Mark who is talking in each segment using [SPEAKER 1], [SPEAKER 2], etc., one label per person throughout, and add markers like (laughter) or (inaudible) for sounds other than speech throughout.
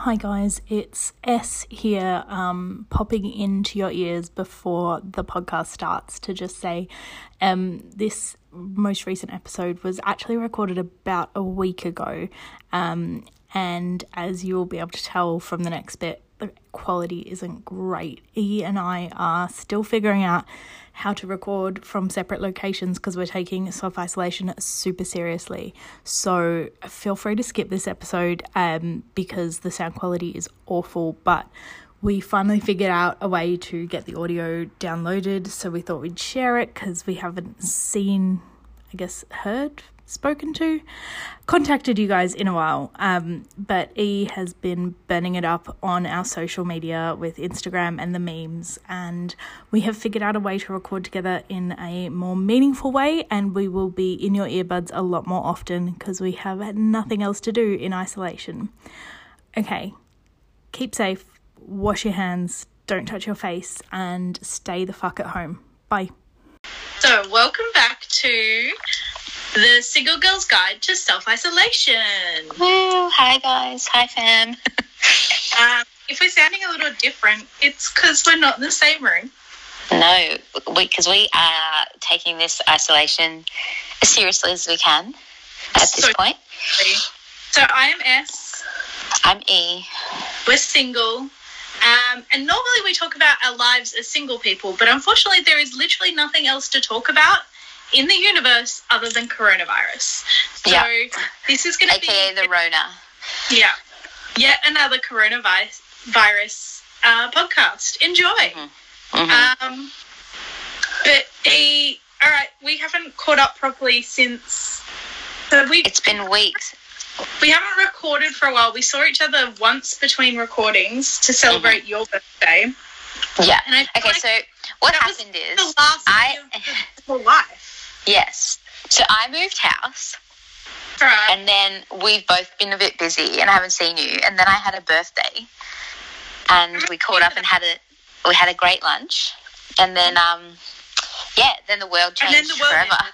[SPEAKER 1] Hi guys, it's S here, um, popping into your ears before the podcast starts to just say um, this most recent episode was actually recorded about a week ago. Um, and as you will be able to tell from the next bit, the quality isn't great. E and I are still figuring out how to record from separate locations because we're taking self isolation super seriously. So feel free to skip this episode um, because the sound quality is awful, but we finally figured out a way to get the audio downloaded. So we thought we'd share it because we haven't seen, I guess, heard spoken to, contacted you guys in a while. Um, but E has been burning it up on our social media with Instagram and the memes, and we have figured out a way to record together in a more meaningful way. And we will be in your earbuds a lot more often because we have nothing else to do in isolation. Okay, keep safe, wash your hands, don't touch your face, and stay the fuck at home. Bye.
[SPEAKER 2] So, welcome back to the Single Girl's Guide to Self Isolation.
[SPEAKER 3] Woo! Hi guys. Hi fam. (laughs)
[SPEAKER 2] Um, if we're sounding a little different, it's because we're not in the same room.
[SPEAKER 3] no, because we, are taking this isolation as seriously as we can at this
[SPEAKER 2] So-
[SPEAKER 3] point.
[SPEAKER 2] So, I am S,
[SPEAKER 3] I'm E.
[SPEAKER 2] we're single. Um, and normally we talk about our lives as single people, but unfortunately, there is literally nothing else to talk about in the universe other than coronavirus. So,
[SPEAKER 3] Yeah.
[SPEAKER 2] this is going to be.
[SPEAKER 3] AKA the Rona.
[SPEAKER 2] Yeah. Yet another coronavirus virus, uh, podcast. Enjoy.
[SPEAKER 3] Mhm.
[SPEAKER 2] Um, but the all right, we haven't caught up properly since. So we
[SPEAKER 3] It's been weeks.
[SPEAKER 2] we haven't recorded for a while. We saw each other once between recordings to celebrate your birthday,
[SPEAKER 3] Yeah.
[SPEAKER 2] and I
[SPEAKER 3] Okay,
[SPEAKER 2] like
[SPEAKER 3] so what happened
[SPEAKER 2] the
[SPEAKER 3] is,
[SPEAKER 2] last
[SPEAKER 3] I-
[SPEAKER 2] day of your life.
[SPEAKER 3] Yes. So I moved house,
[SPEAKER 2] Right.
[SPEAKER 3] and then we've both been a bit busy, and I haven't seen you. And then I had a birthday, and we caught up and had a we had a great lunch, and then um, yeah, then the world
[SPEAKER 2] And
[SPEAKER 3] changed
[SPEAKER 2] then the world
[SPEAKER 3] forever. (laughs)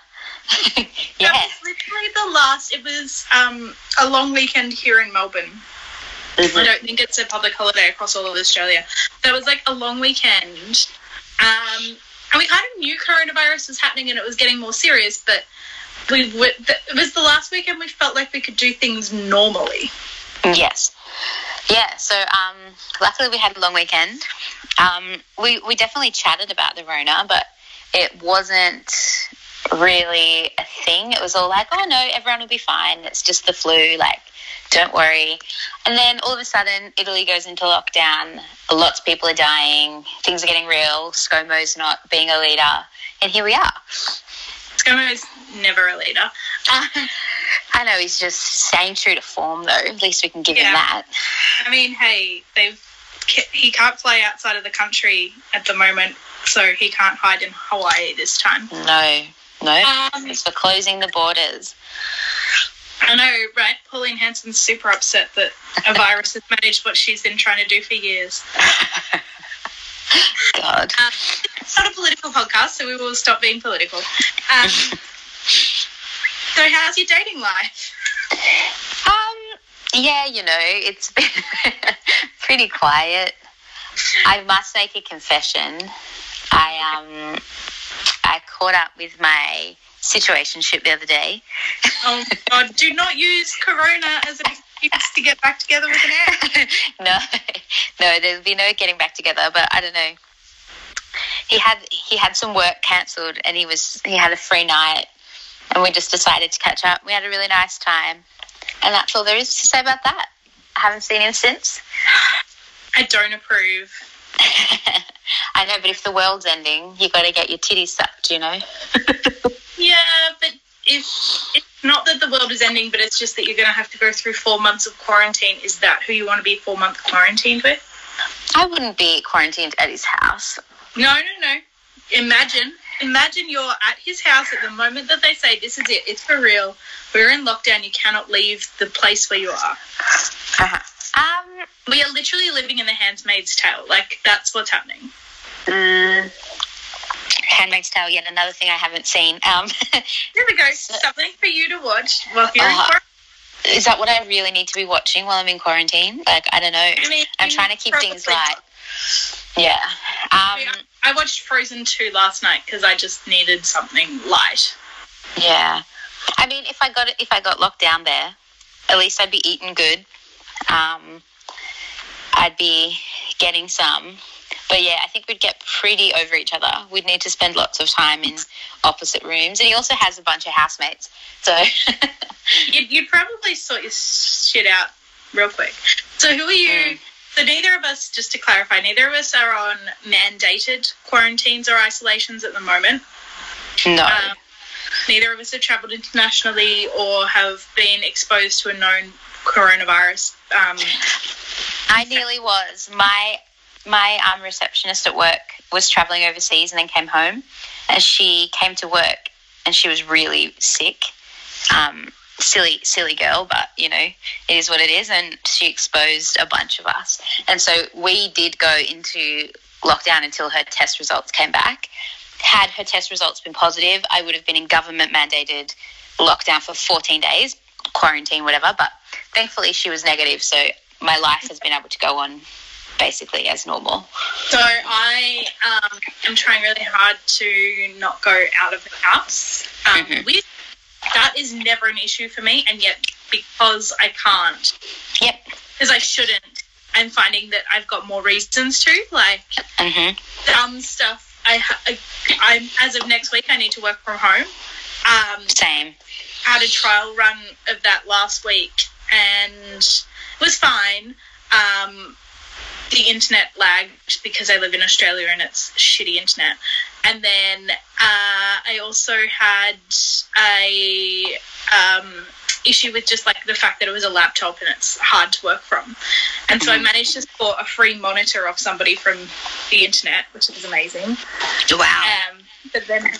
[SPEAKER 2] That
[SPEAKER 3] yeah.
[SPEAKER 2] was literally the last. It was um, a long weekend here in Melbourne.
[SPEAKER 3] Mm-hmm.
[SPEAKER 2] I don't think it's a public holiday across all of Australia. That was like a long weekend. Um, and we kind of knew coronavirus was happening and it was getting more serious, but we were, it was the last weekend we felt like we could do things normally.
[SPEAKER 3] Yes. Yeah, so um, luckily we had a long weekend. Um, we, we definitely chatted about the Rona, but it wasn't really a thing. It was all like, oh no, everyone will be fine. It's just the flu. Like, don't worry. And then all of a sudden, Italy goes into lockdown. Lots of people are dying. Things are getting real. ScoMo's not being a leader. And here we are.
[SPEAKER 2] ScoMo is never a leader. (laughs)
[SPEAKER 3] I know he's just staying true to form, though. At least we can give him that.
[SPEAKER 2] I mean, hey, they've he can't fly outside of the country at the moment, so he can't hide in Hawaii this time.
[SPEAKER 3] No, no.
[SPEAKER 2] Um,
[SPEAKER 3] It's for closing the borders.
[SPEAKER 2] I know, right? Pauline Hanson's super upset that a (laughs) virus has managed what she's been trying to do for years. (laughs)
[SPEAKER 3] God.
[SPEAKER 2] Um, it's not a political podcast, so we will stop being political. Um, (laughs) so, how's your dating life?
[SPEAKER 3] Um, yeah, you know, it's been pretty quiet. I must make a confession. I um, caught up with my situationship the other day.
[SPEAKER 2] Oh God! Do not use Corona as an excuse to get back together with an ex. (laughs)
[SPEAKER 3] no, no, there'll be no getting back together. But I don't know. He had he had some work cancelled, and he was he had a free night, and we just decided to catch up. We had a really nice time, and that's all there is to say about that. I haven't seen him since.
[SPEAKER 2] I don't approve. (laughs)
[SPEAKER 3] I know, but if the world's ending, you got to get your titties sucked, you know. (laughs)
[SPEAKER 2] Yeah, but if it's not that the world is ending, but it's just that you're going to have to go through four months of quarantine, is that who you want to be four month quarantined with?
[SPEAKER 3] I wouldn't be quarantined at his house.
[SPEAKER 2] No, no, no. Imagine, imagine you're at his house at the moment that they say this is it. It's for real. We're in lockdown. You cannot leave the place where you are.
[SPEAKER 3] Uh-huh. Um,
[SPEAKER 2] We are literally living in the Handmaid's Tale. Like that's what's happening.
[SPEAKER 3] mm, Handmaid's Tale, yet another thing I haven't seen. Um, (laughs)
[SPEAKER 2] There we go. Something for you to watch while you're in
[SPEAKER 3] Uh-huh.
[SPEAKER 2] quarantine.
[SPEAKER 3] is that what I really need to be watching while I'm in quarantine? Like, I don't know.
[SPEAKER 2] I mean,
[SPEAKER 3] I'm trying to keep things
[SPEAKER 2] probably-
[SPEAKER 3] light. Yeah. Um,
[SPEAKER 2] I watched Frozen 2 last night because I just needed something light.
[SPEAKER 3] yeah. I mean, if I got if I got locked down there, at least I'd be eating good. Um, I'd be getting some. But yeah, I think we'd get pretty over each other. We'd need to spend lots of time in opposite rooms. And he also has a bunch of housemates. So, (laughs)
[SPEAKER 2] You'd, you'd probably sort your shit out real quick. So who are you?
[SPEAKER 3] Mm.
[SPEAKER 2] So neither of us, just to clarify, neither of us are on mandated quarantines or isolations at the moment.
[SPEAKER 3] no.
[SPEAKER 2] Um, neither of us have travelled internationally or have been exposed to a known coronavirus. Um,
[SPEAKER 3] I nearly was. My my um, receptionist at work was traveling overseas and then came home, and she came to work and she was really sick. Um, silly, silly girl, but you know it is what it is, and she exposed a bunch of us. And so we did go into lockdown until her test results came back. Had her test results been positive, I would have been in government mandated lockdown for 14 days, quarantine, whatever. But thankfully, she was negative, so my life has been able to go on basically as normal.
[SPEAKER 2] so I um, am trying really hard to not go out of the house. Um,
[SPEAKER 3] Mhm.
[SPEAKER 2] with, that is never an issue for me, and yet because I can't,
[SPEAKER 3] Yep.
[SPEAKER 2] because I shouldn't, I'm finding that I've got more reasons to. Like
[SPEAKER 3] hmm
[SPEAKER 2] dumb stuff. I, ha- I I'm as of next week. I need to work from home. Um,
[SPEAKER 3] Same.
[SPEAKER 2] had a trial run of that last week and it was fine. Um, the internet lagged because I live in Australia and it's shitty internet. And then uh, I also had a um, issue with just like the fact that it was a laptop and it's hard to work from. And so I managed to support a free monitor off somebody from the internet, which is amazing.
[SPEAKER 3] Wow.
[SPEAKER 2] Um, but then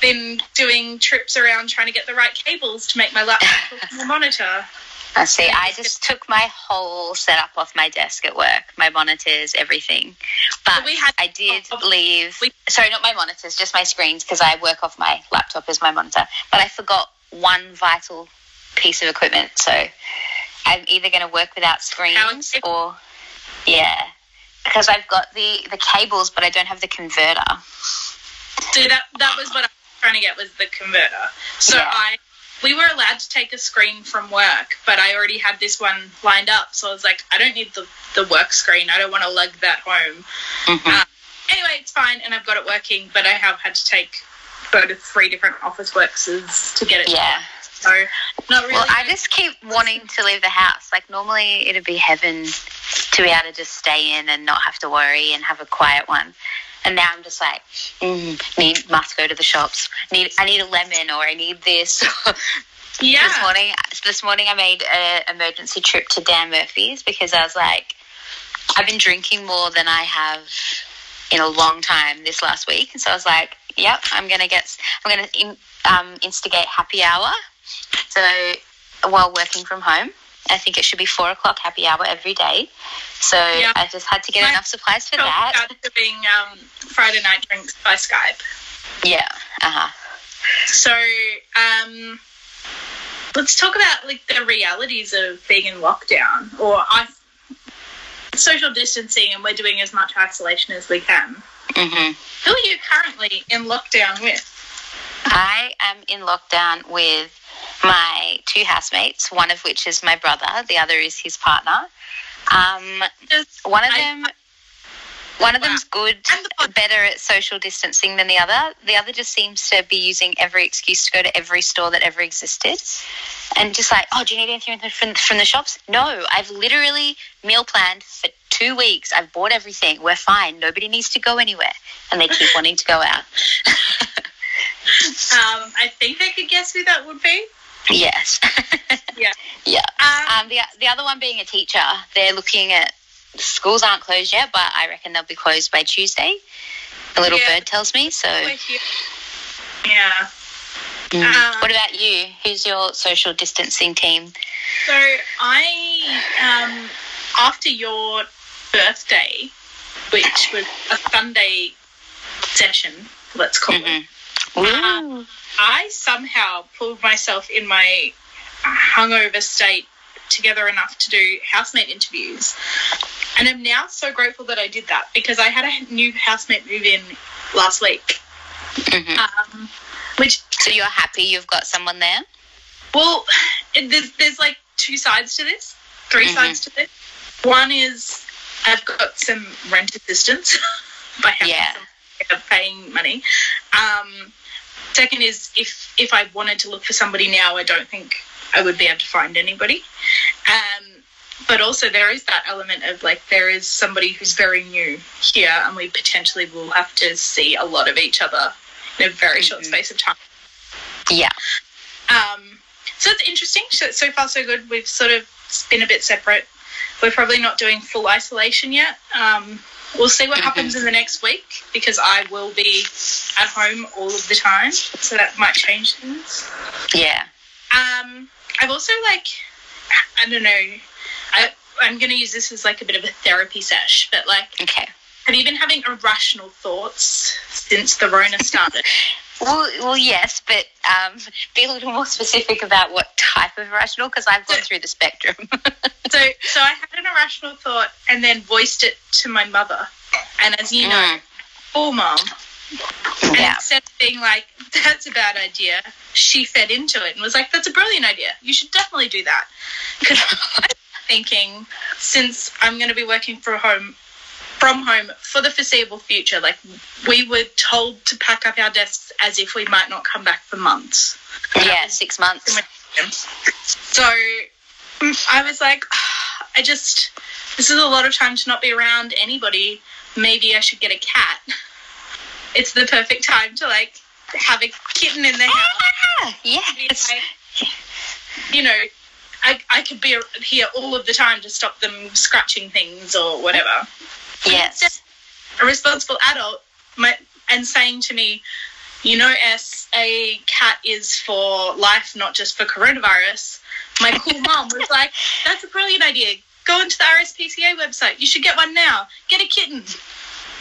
[SPEAKER 2] been doing trips around trying to get the right cables to make my laptop monitor.
[SPEAKER 3] I see. I just took my whole setup off my desk at work, my monitors, everything. But
[SPEAKER 2] So we had-
[SPEAKER 3] I did
[SPEAKER 2] oh,
[SPEAKER 3] leave.
[SPEAKER 2] we-
[SPEAKER 3] sorry, not my monitors, just my screens because I work off my laptop as my monitor. But I forgot one vital piece of equipment, so I'm either going to work without screens or yeah, because I've got the the cables, but I don't have the converter.
[SPEAKER 2] So that that was what I was trying to get was the converter. So
[SPEAKER 3] Yeah.
[SPEAKER 2] I we were allowed to take a screen from work, but I already had this one lined up. So I was like, I don't need the, the work screen. I don't want to lug that home.
[SPEAKER 3] Mhm.
[SPEAKER 2] Uh, anyway, it's fine, and I've got it working. But I have had to take go to three different Officeworks to get it.
[SPEAKER 3] Yeah.
[SPEAKER 2] So not really.
[SPEAKER 3] Well, I just keep wanting to leave the house. Like normally, it'd be heaven to be able to just stay in and not have to worry and have a quiet one. And now I'm just like, mm, need must go to the shops. Need I need a lemon or I need this. (laughs)
[SPEAKER 2] yeah.
[SPEAKER 3] This morning, this morning I made an emergency trip to Dan Murphy's because I was like, I've been drinking more than I have in a long time this last week, and so I was like, yep, I'm gonna get, I'm gonna in, um, instigate happy hour. So while working from home, I think it should be four o'clock happy hour every day. So
[SPEAKER 2] Yeah.
[SPEAKER 3] I just had to get
[SPEAKER 2] My-
[SPEAKER 3] enough supplies for that.
[SPEAKER 2] doing um, Friday night drinks by Skype.
[SPEAKER 3] Yeah. Uh huh.
[SPEAKER 2] So, um, let's talk about like the realities of being in lockdown, or I social distancing, and we're doing as much isolation as we can.
[SPEAKER 3] hmm
[SPEAKER 2] Who are you currently in lockdown with?
[SPEAKER 3] I am in lockdown with my two housemates, one of which is my brother, the other is his partner. Um, one of them, one of them's good,
[SPEAKER 2] And the pod-
[SPEAKER 3] better at social distancing than the other. The other just seems to be using every excuse to go to every store that ever existed, and just like, oh, do you need anything from from the shops? No, I've literally meal planned for two weeks. I've bought everything. We're fine. Nobody needs to go anywhere, and they keep wanting to go out. (laughs)
[SPEAKER 2] Um, I think I could guess who that would be.
[SPEAKER 3] Yes. (laughs)
[SPEAKER 2] Yeah.
[SPEAKER 3] Yeah.
[SPEAKER 2] Um,
[SPEAKER 3] Um, the the other one being a teacher, they're looking at schools aren't closed yet, but I reckon they'll be closed by Tuesday. A little
[SPEAKER 2] Yeah.
[SPEAKER 3] bird tells me. So.
[SPEAKER 2] Yeah.
[SPEAKER 3] Mm.
[SPEAKER 2] Um,
[SPEAKER 3] what about you? Who's your social distancing team?
[SPEAKER 2] So I, um, after your birthday, which was a Sunday session, let's call it. Uh, I somehow pulled myself in my hungover state together enough to do housemate interviews. And I'm now so grateful that I did that because I had a new housemate move in last week.
[SPEAKER 3] Mhm.
[SPEAKER 2] Um, which,
[SPEAKER 3] So you're happy you've got someone there?
[SPEAKER 2] well, there's, there's like two sides to this, 3
[SPEAKER 3] Mhm.
[SPEAKER 2] sides to this. One is I've got some rent assistance (laughs) by having
[SPEAKER 3] Yeah.
[SPEAKER 2] some paying money. Um, second is if if I wanted to look for somebody now, I don't think I would be able to find anybody. Um, but also there is that element of like there is somebody who's very new here, and we potentially will have to see a lot of each other in a very short
[SPEAKER 3] Mhm.
[SPEAKER 2] space of time.
[SPEAKER 3] Yeah.
[SPEAKER 2] Um, so it's interesting. So, so far, so good. We've sort of been a bit separate. We're probably not doing full isolation yet. Um, we'll see what happens in the next week because I will be at home all of the time. So that might change things.
[SPEAKER 3] Yeah.
[SPEAKER 2] Um, I've also like, I don't know. I, I'm going to use this as like a bit of a therapy sesh, but like,
[SPEAKER 3] Okay.
[SPEAKER 2] have you been having irrational thoughts since the Rona started? (laughs)
[SPEAKER 3] Well, well, yes, but um, be a little more specific about what type of irrational, because I've gone through the spectrum. (laughs)
[SPEAKER 2] So, so I had an irrational thought and then voiced it to my mother. And as you know,
[SPEAKER 3] Mm.
[SPEAKER 2] poor mom. And
[SPEAKER 3] Yeah.
[SPEAKER 2] instead of being like, (laughs) that's a bad idea, she fed into it and was like, that's a brilliant idea. You should definitely do that. Because (laughs) I'm thinking, since I'm going to be working from home, from home for the foreseeable future, like we were told to pack up our desks as if we might not come back for months.
[SPEAKER 3] yeah, six months.
[SPEAKER 2] So I was like, I just, this is a lot of time to not be around anybody. Maybe I should get a cat. (laughs) It's the perfect time to like have a kitten in the house.
[SPEAKER 3] Ah, yes.
[SPEAKER 2] Like, you know, I, I could be here all of the time to stop them scratching things or whatever.
[SPEAKER 3] Yes.
[SPEAKER 2] A responsible adult might, and saying to me, you know, S, a cat is for life, not just for coronavirus. My cool (laughs) mom was like, that's a brilliant idea. Go into the RSPCA website. You should get one now. Get a kitten.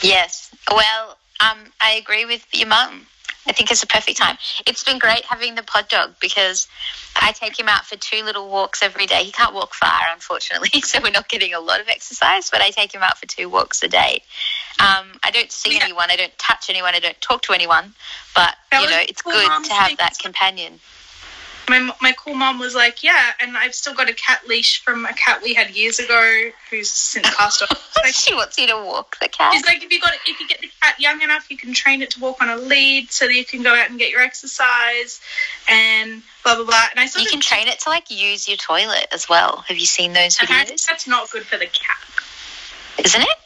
[SPEAKER 3] Yes. Well, um, I agree with your mum. I think it's a perfect time. It's been great having the pod dog because I take him out for two little walks every day. He can't walk far, unfortunately, (laughs) so we're not getting a lot of exercise, but I take him out for two walks a day. Um, I don't see
[SPEAKER 2] Yeah.
[SPEAKER 3] anyone, I don't touch anyone, I don't talk to anyone, but,
[SPEAKER 2] That
[SPEAKER 3] you know, it's good to have that companion.
[SPEAKER 2] My, my cool mom was like, yeah, and I've still got a cat leash from a cat we had years ago who's since passed on. (laughs) Like,
[SPEAKER 3] she wants you to walk the cat.
[SPEAKER 2] It's like if you got if you get the cat young enough, you can train it to walk on a lead so that you can go out and get your exercise and blah blah blah. And I
[SPEAKER 3] You
[SPEAKER 2] of
[SPEAKER 3] can train it to like use your toilet as well. Have you seen those videos?
[SPEAKER 2] that's not good for the cat.
[SPEAKER 3] Isn't it?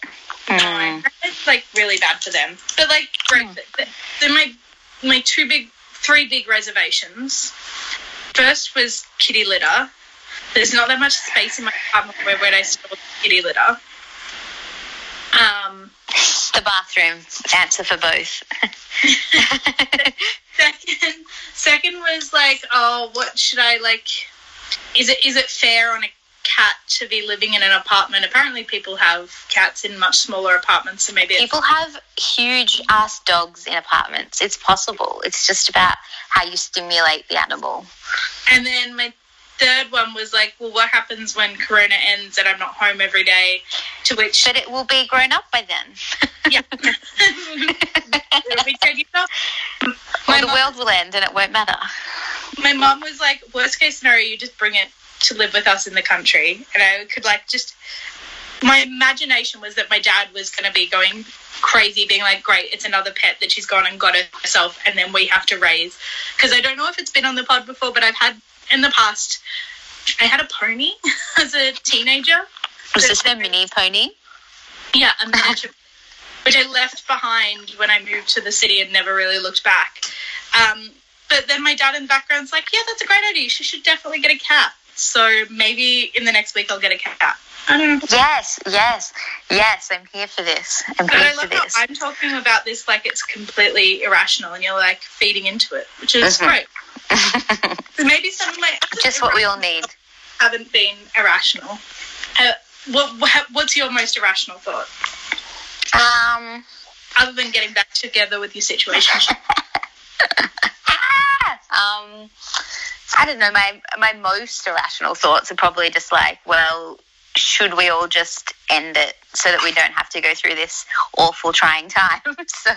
[SPEAKER 2] No,
[SPEAKER 3] Mm.
[SPEAKER 2] it's like really bad for them. But like.
[SPEAKER 3] Hmm.
[SPEAKER 2] They're my my two big, three big reservations. First was kitty litter. There's not that much space in my apartment where would I store kitty litter. Um,
[SPEAKER 3] The bathroom. Answer for both. (laughs)
[SPEAKER 2] second second was like oh what should i like is it is it fair on a cat to be living in an apartment apparently people have cats in much smaller apartments so maybe it's,
[SPEAKER 3] People have huge ass dogs in apartments. It's possible. It's just about how you stimulate the animal.
[SPEAKER 2] and then my third one was like well what happens when corona ends and i'm not home every day to which
[SPEAKER 3] But it will be grown up by then. (laughs)
[SPEAKER 2] yeah (laughs) It'll be 10 years
[SPEAKER 3] or
[SPEAKER 2] my,
[SPEAKER 3] the
[SPEAKER 2] mom,
[SPEAKER 3] world will end and it won't matter.
[SPEAKER 2] my mom was like worst case scenario you just bring it to live with us in the country. And i could like just my imagination was that my dad was going to be going crazy being like great it's another pet that she's gone and got herself and then we have to raise. Because i don't know if it's been on the pod before but i've had in the past i had a pony (laughs) as a teenager.
[SPEAKER 3] Was this a mini pony?
[SPEAKER 2] yeah a miniature which i left behind when i moved to the city and never really looked back. Um, but then my dad in the background's like yeah that's a great idea. She should definitely get a cat so maybe in the next week i'll get a cat i don't know
[SPEAKER 3] Yes, yes, yes. I'm here for this. I'm
[SPEAKER 2] But I
[SPEAKER 3] here for
[SPEAKER 2] love how
[SPEAKER 3] this.
[SPEAKER 2] I'm talking about this like it's completely irrational, and you're like feeding into it, which is
[SPEAKER 3] Mhm.
[SPEAKER 2] great. (laughs) So maybe some of my
[SPEAKER 3] Just what we all need.
[SPEAKER 2] haven't been irrational. Uh, what, what what's your most irrational thought,
[SPEAKER 3] Um,
[SPEAKER 2] other than getting back together with your situation? (laughs)
[SPEAKER 3] um, I don't know. My my most irrational thoughts are probably just like, well, should we all just end it so that we don't have to go through this awful trying time? (laughs) so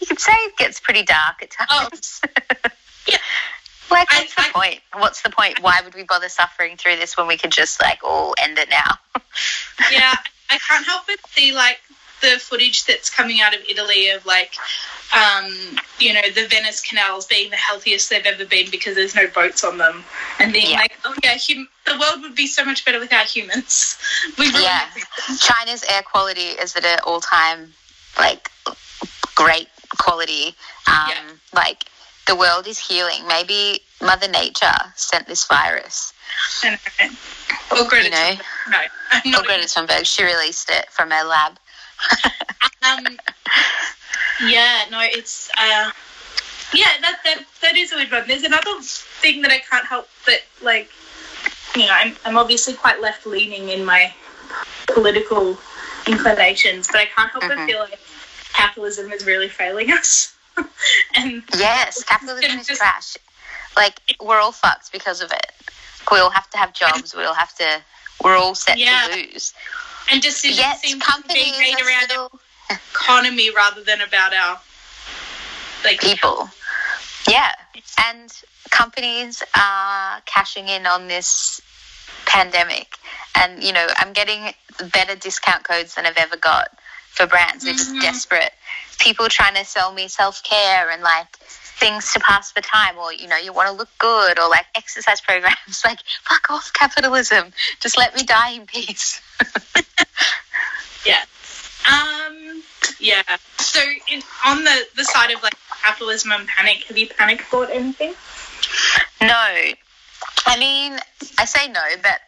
[SPEAKER 3] you could say it gets pretty dark at oh. times.
[SPEAKER 2] Oh. (laughs) yeah.
[SPEAKER 3] Like, what's I, the I, point? What's the point? Why would we bother suffering through this when we could just like all end it now? (laughs)
[SPEAKER 2] yeah, I can't help but see like the footage that's coming out of Italy of like, um, you know, the Venice canals being the healthiest they've ever been because there's no boats on them, and being yeah. like, oh yeah, hum- the world would be so much better without humans. (laughs)
[SPEAKER 3] We yeah, China's air quality is at an all-time like great quality. Um, yeah. Like the world is healing. Maybe Mother Nature sent this virus.
[SPEAKER 2] Or Greta you know,
[SPEAKER 3] No, or Greta Thunberg. She released it from her lab.
[SPEAKER 2] Um, yeah, no, it's uh, yeah, that that that is a weird one. There's another thing that I can't help but like, you know, I'm I'm obviously quite left leaning in my political inclinations, but I can't help mm-hmm. but feel like capitalism is really failing us. (laughs)
[SPEAKER 3] and yes, (laughs) capitalism is just, trash. Like we're all fucked because of it. We all have to have jobs. We all have to. We're all set yeah. to lose
[SPEAKER 2] and decisions yes, seem to be made around still... economy rather than about our like
[SPEAKER 3] people. Yeah, and companies are cashing in on this pandemic, and you know I'm getting better discount codes than I've ever got for brands. They're mm-hmm. just desperate. People trying to sell me self care and like things to pass the time or you know you want to look good or like exercise programs. (laughs) Like fuck off capitalism. Just let me die in peace.
[SPEAKER 2] Yeah. Um yeah. So in, on the the side of like capitalism and panic have you panic bought anything?
[SPEAKER 3] No. I mean i say no but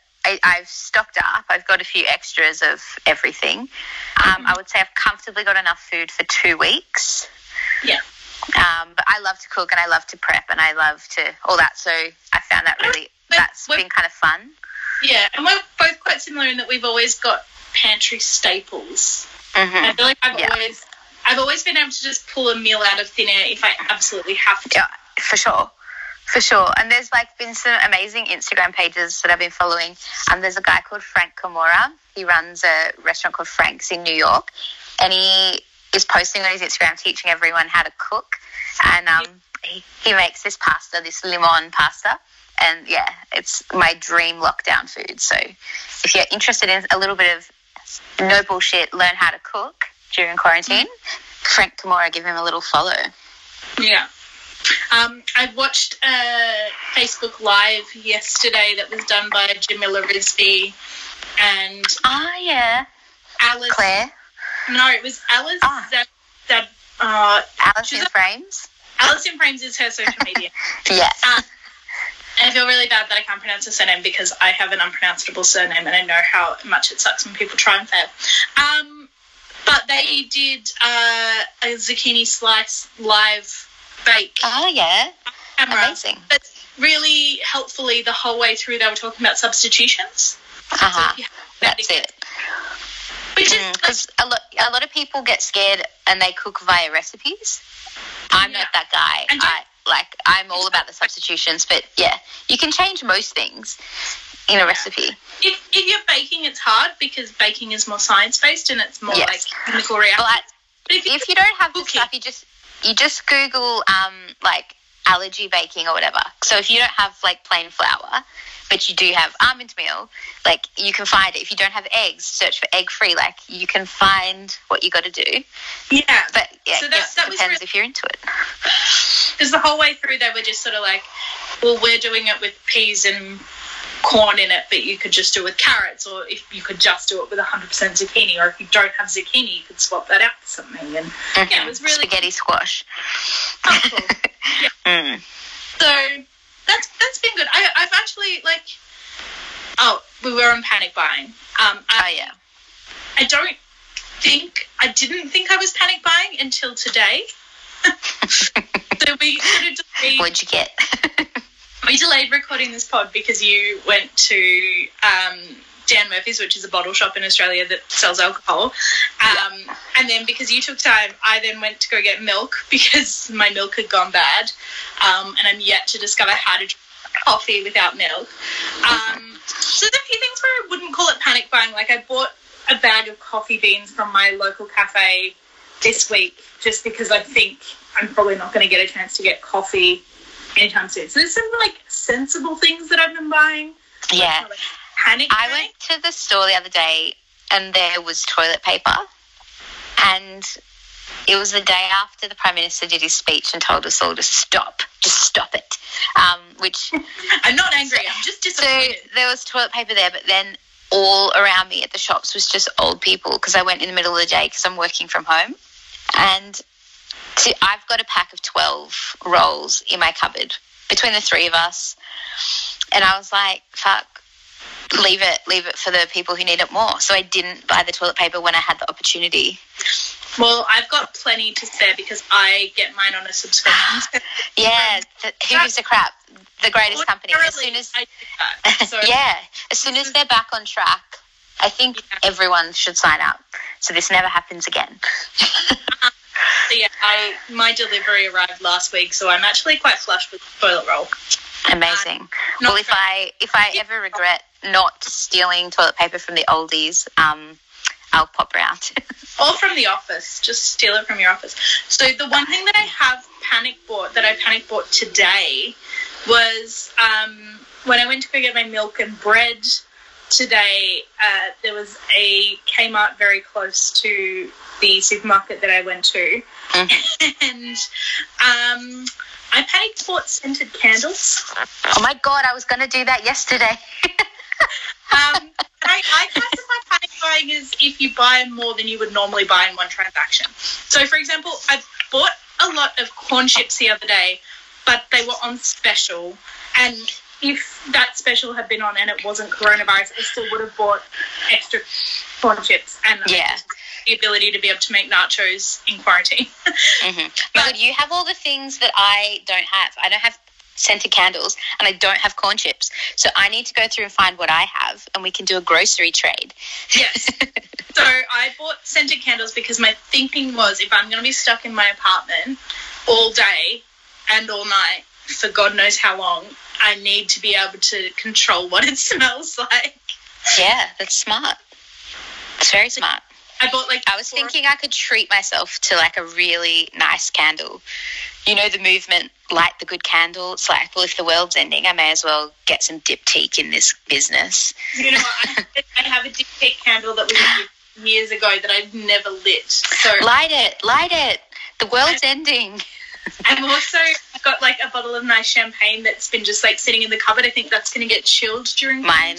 [SPEAKER 3] I, have stocked up. I've got a few extras of everything. Um, mm-hmm. I would say I've comfortably got enough food for two weeks.
[SPEAKER 2] Yeah.
[SPEAKER 3] Um, but I love to cook and I love to prep and I love to all that. So I found that really that's been kind of fun.
[SPEAKER 2] Yeah, and we're both quite similar in that we've always got pantry staples.
[SPEAKER 3] Mm-hmm.
[SPEAKER 2] I feel like I've yeah. always I've always been able to just pull a meal out of thin air if I absolutely have to.
[SPEAKER 3] Yeah, for sure. For sure. And there's like been some amazing Instagram pages that I've been following. And um, there's a guy called Frank Kamora. He runs a restaurant called Frank's in New York. And he is posting on his Instagram teaching everyone how to cook. And um, he, he makes this pasta, this limon pasta. And yeah, it's my dream lockdown food. So if you're interested in a little bit of no bullshit, learn how to cook during quarantine, Frank Kamora, give him a little follow.
[SPEAKER 2] Yeah. Um, I watched a Facebook Live yesterday that was done by Jamila Rizvi and.
[SPEAKER 3] Ah, oh, yeah.
[SPEAKER 2] Alice.
[SPEAKER 3] Claire.
[SPEAKER 2] No, it was Alice. Ah. That, that, uh,
[SPEAKER 3] Alice in Frames?
[SPEAKER 2] Alice in Frames is her social media. (laughs)
[SPEAKER 3] yes.
[SPEAKER 2] Uh, I feel really bad that I can't pronounce her surname because I have an unpronounceable surname and I know how much it sucks when people try and fail. Um, but they did uh, a zucchini slice live bake.
[SPEAKER 3] Oh, yeah.
[SPEAKER 2] Camera.
[SPEAKER 3] Amazing.
[SPEAKER 2] But really helpfully, the whole way through, they were talking about substitutions.
[SPEAKER 3] Uh-huh. So That's it.
[SPEAKER 2] Which is
[SPEAKER 3] because mm, a lot, a lot of people get scared and they cook via recipes. I'm yeah. not that guy. I like I'm all about the substitutions, but yeah, you can change most things in a yeah. recipe.
[SPEAKER 2] If, if you're baking, it's hard because baking is more science based and it's more yes. like chemical reaction. Well,
[SPEAKER 3] but if, you, if you don't have the stuff, you just you just Google um like allergy baking or whatever. So if you don't have like plain flour, but you do have almond meal, like you can find it. If you don't have eggs, search for egg free. Like you can find what you got to do.
[SPEAKER 2] Yeah,
[SPEAKER 3] but yeah, so that, that depends really, if you're into it. (laughs)
[SPEAKER 2] Because the whole way through, they were just sort of like, well, we're doing it with peas and corn in it, but you could just do it with carrots, or if you could just do it with 100% zucchini, or if you don't have zucchini, you could swap that out for something. And mm-hmm. yeah, it was really
[SPEAKER 3] spaghetti squash.
[SPEAKER 2] Oh, (laughs) yeah. Mm. So that's that's been good. I, I've actually like. Oh, we were on panic buying. Um, I,
[SPEAKER 3] oh yeah.
[SPEAKER 2] I don't think I didn't think I was panic buying until today. (laughs) (laughs) so we sort of
[SPEAKER 3] delayed, What'd you get?
[SPEAKER 2] We delayed recording this pod because you went to um, Dan Murphy's, which is a bottle shop in Australia that sells alcohol. Um, yeah. And then because you took time, I then went to go get milk (laughs) because my milk had gone bad. Um, and I'm yet to discover how to drink coffee without milk. Um, so there's a few things where I wouldn't call it panic buying. Like I bought a bag of coffee beans from my local cafe this week just because I think I'm probably not going to get a chance to get coffee anytime soon. So there's some like sensible things that I've been buying.
[SPEAKER 3] Yeah.
[SPEAKER 2] Like, panic.
[SPEAKER 3] I went to the store the other day and there was toilet paper. And it was the day after the Prime Minister did his speech and told us all to stop, just stop it. Um, which, (laughs)
[SPEAKER 2] I'm not angry. I'm just disappointed.
[SPEAKER 3] so there was toilet paper there, but then all around me at the shops was just old people because I went in the middle of the day because I'm working from home. And to, I've got a pack of 12 rolls in my cupboard between the three of us. And I was like, fuck, leave it, leave it for the people who need it more. So I didn't buy the toilet paper when I had the opportunity.
[SPEAKER 2] Well, I've got plenty to spare because I get mine on a subscription. (laughs) (laughs)
[SPEAKER 3] Yeah, who gives a crap? The greatest company. As soon as
[SPEAKER 2] that. (laughs) So
[SPEAKER 3] yeah, as soon as they're back on track, I think
[SPEAKER 2] Yeah.
[SPEAKER 3] everyone should sign up so this never happens again.
[SPEAKER 2] So yeah, I my delivery arrived last week, so I'm actually quite flush with toilet roll.
[SPEAKER 3] Amazing.
[SPEAKER 2] Not
[SPEAKER 3] well, if I if I ever regret not stealing toilet paper from the oldies, um, I'll pop round. (laughs)
[SPEAKER 2] Or from the office, just steal it from your office. So the one thing that I have panic bought that I panic bought today was um, when I went to go get my milk and bread today. Uh, there was a Kmart very close to the supermarket that I went to, (laughs) and um, I panic for scented candles.
[SPEAKER 3] oh my god, I was going to do that yesterday. (laughs)
[SPEAKER 2] Um, I, I classify panic buying as if you buy more than you would normally buy in one transaction. So, for example, I bought a lot of corn chips the other day, but they were on special. And if that special had been on and it wasn't coronavirus, I still would have bought extra corn chips and
[SPEAKER 3] Yeah.
[SPEAKER 2] the ability to be able to make nachos in quarantine. (laughs)
[SPEAKER 3] hmm But you have all the things that I don't have. I don't have scented candles and I don't have corn chips. So I need to go through and find what I have and we can do a grocery trade.
[SPEAKER 2] Yes. (laughs) So I bought scented candles because my thinking was if I'm going to be stuck in my apartment all day and all night for God knows how long, I need to be able to control what it (laughs) smells like.
[SPEAKER 3] yeah, that's smart. It's very smart.
[SPEAKER 2] I bought like
[SPEAKER 3] I was thinking I could treat myself to like a really nice candle. You know the movement, light the good candle. It's like, well, if the world's ending, I may as well get some diptyque in this business.
[SPEAKER 2] You know what? I, I have a diptyque candle that was years ago that I've never lit. So
[SPEAKER 3] Light it, light it. The world's ending. (laughs)
[SPEAKER 2] I've also got like a bottle of nice champagne that's been just like sitting in the cupboard. I think that's going to get chilled during
[SPEAKER 3] Mine,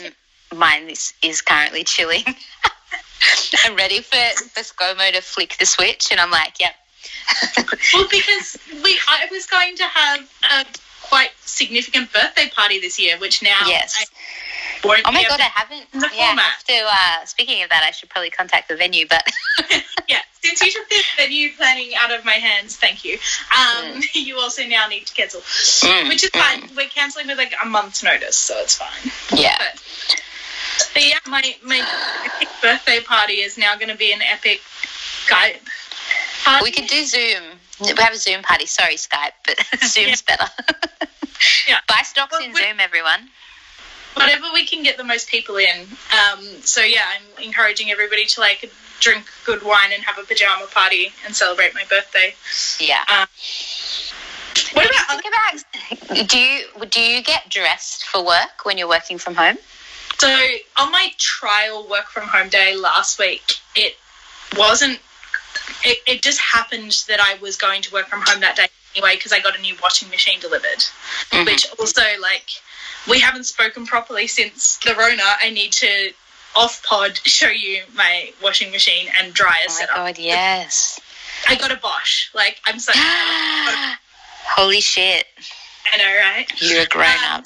[SPEAKER 3] mine is, is currently chilling. (laughs) I'm ready for for ScoMo to flick the switch, and I'm like, yep. (laughs)
[SPEAKER 2] Well, because we, I was going to have a quite significant birthday party this year, which now
[SPEAKER 3] Yes.
[SPEAKER 2] I
[SPEAKER 3] Oh my god, I haven't.
[SPEAKER 2] the
[SPEAKER 3] Yeah, I
[SPEAKER 2] format.
[SPEAKER 3] have to. Uh, speaking of that, I should probably contact the venue. But (laughs)
[SPEAKER 2] yeah. Since you took the venue planning out of my hands, thank you. Um, (laughs) you also now need to cancel,
[SPEAKER 3] Mm,
[SPEAKER 2] which is fine. We're cancelling with like a month's notice, so it's fine.
[SPEAKER 3] yeah,
[SPEAKER 2] But, but yeah, my my birthday party is now going to be an epic Skype party.
[SPEAKER 3] we could do Zoom. We have a Zoom party. Sorry, Skype, but (laughs) Zoom's better.
[SPEAKER 2] Yeah. (laughs)
[SPEAKER 3] Buy stocks
[SPEAKER 2] Well,
[SPEAKER 3] in
[SPEAKER 2] we-
[SPEAKER 3] Zoom, everyone.
[SPEAKER 2] whatever we can get the most people in. Um, so yeah, I'm encouraging everybody to like drink good wine and have a pajama party and celebrate my birthday.
[SPEAKER 3] Yeah.
[SPEAKER 2] Um, what about other?
[SPEAKER 3] Think about do you do you get dressed for work when you're working from home?
[SPEAKER 2] So on my trial work from home day last week, it wasn't. It, it just happened that I was going to work from home that day anyway because I got a new washing machine delivered.
[SPEAKER 3] Mhm.
[SPEAKER 2] Which also like we haven't spoken properly since the Rona. I need to off pod (laughs) show you my washing machine and dryer
[SPEAKER 3] Oh my
[SPEAKER 2] setup.
[SPEAKER 3] god, yes.
[SPEAKER 2] I got a Bosch. Like I'm so (gasps)
[SPEAKER 3] Holy shit.
[SPEAKER 2] I know, right?
[SPEAKER 3] You're a grown
[SPEAKER 2] Um,
[SPEAKER 3] up.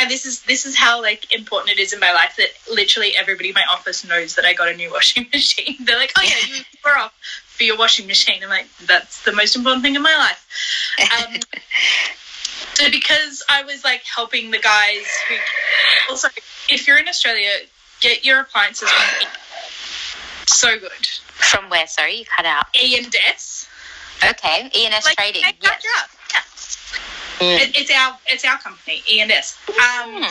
[SPEAKER 2] And this is this is how like important it is in my life that literally everybody in my office knows that I got a new (laughs) washing machine. They're like, "Oh yeah, you were off for your washing machine." I'm like, "That's the most important thing in my life." Um, (laughs) so because I was like helping the guys who also, if you're in Australia, get your appliances from E. So good.
[SPEAKER 3] From where? Sorry, you cut out.
[SPEAKER 2] E and S.
[SPEAKER 3] Okay, ENS
[SPEAKER 2] Like
[SPEAKER 3] Trading. Yes.
[SPEAKER 2] cut you up. Yeah.
[SPEAKER 3] Mm.
[SPEAKER 2] It, it's our it's our company, E and S. Um,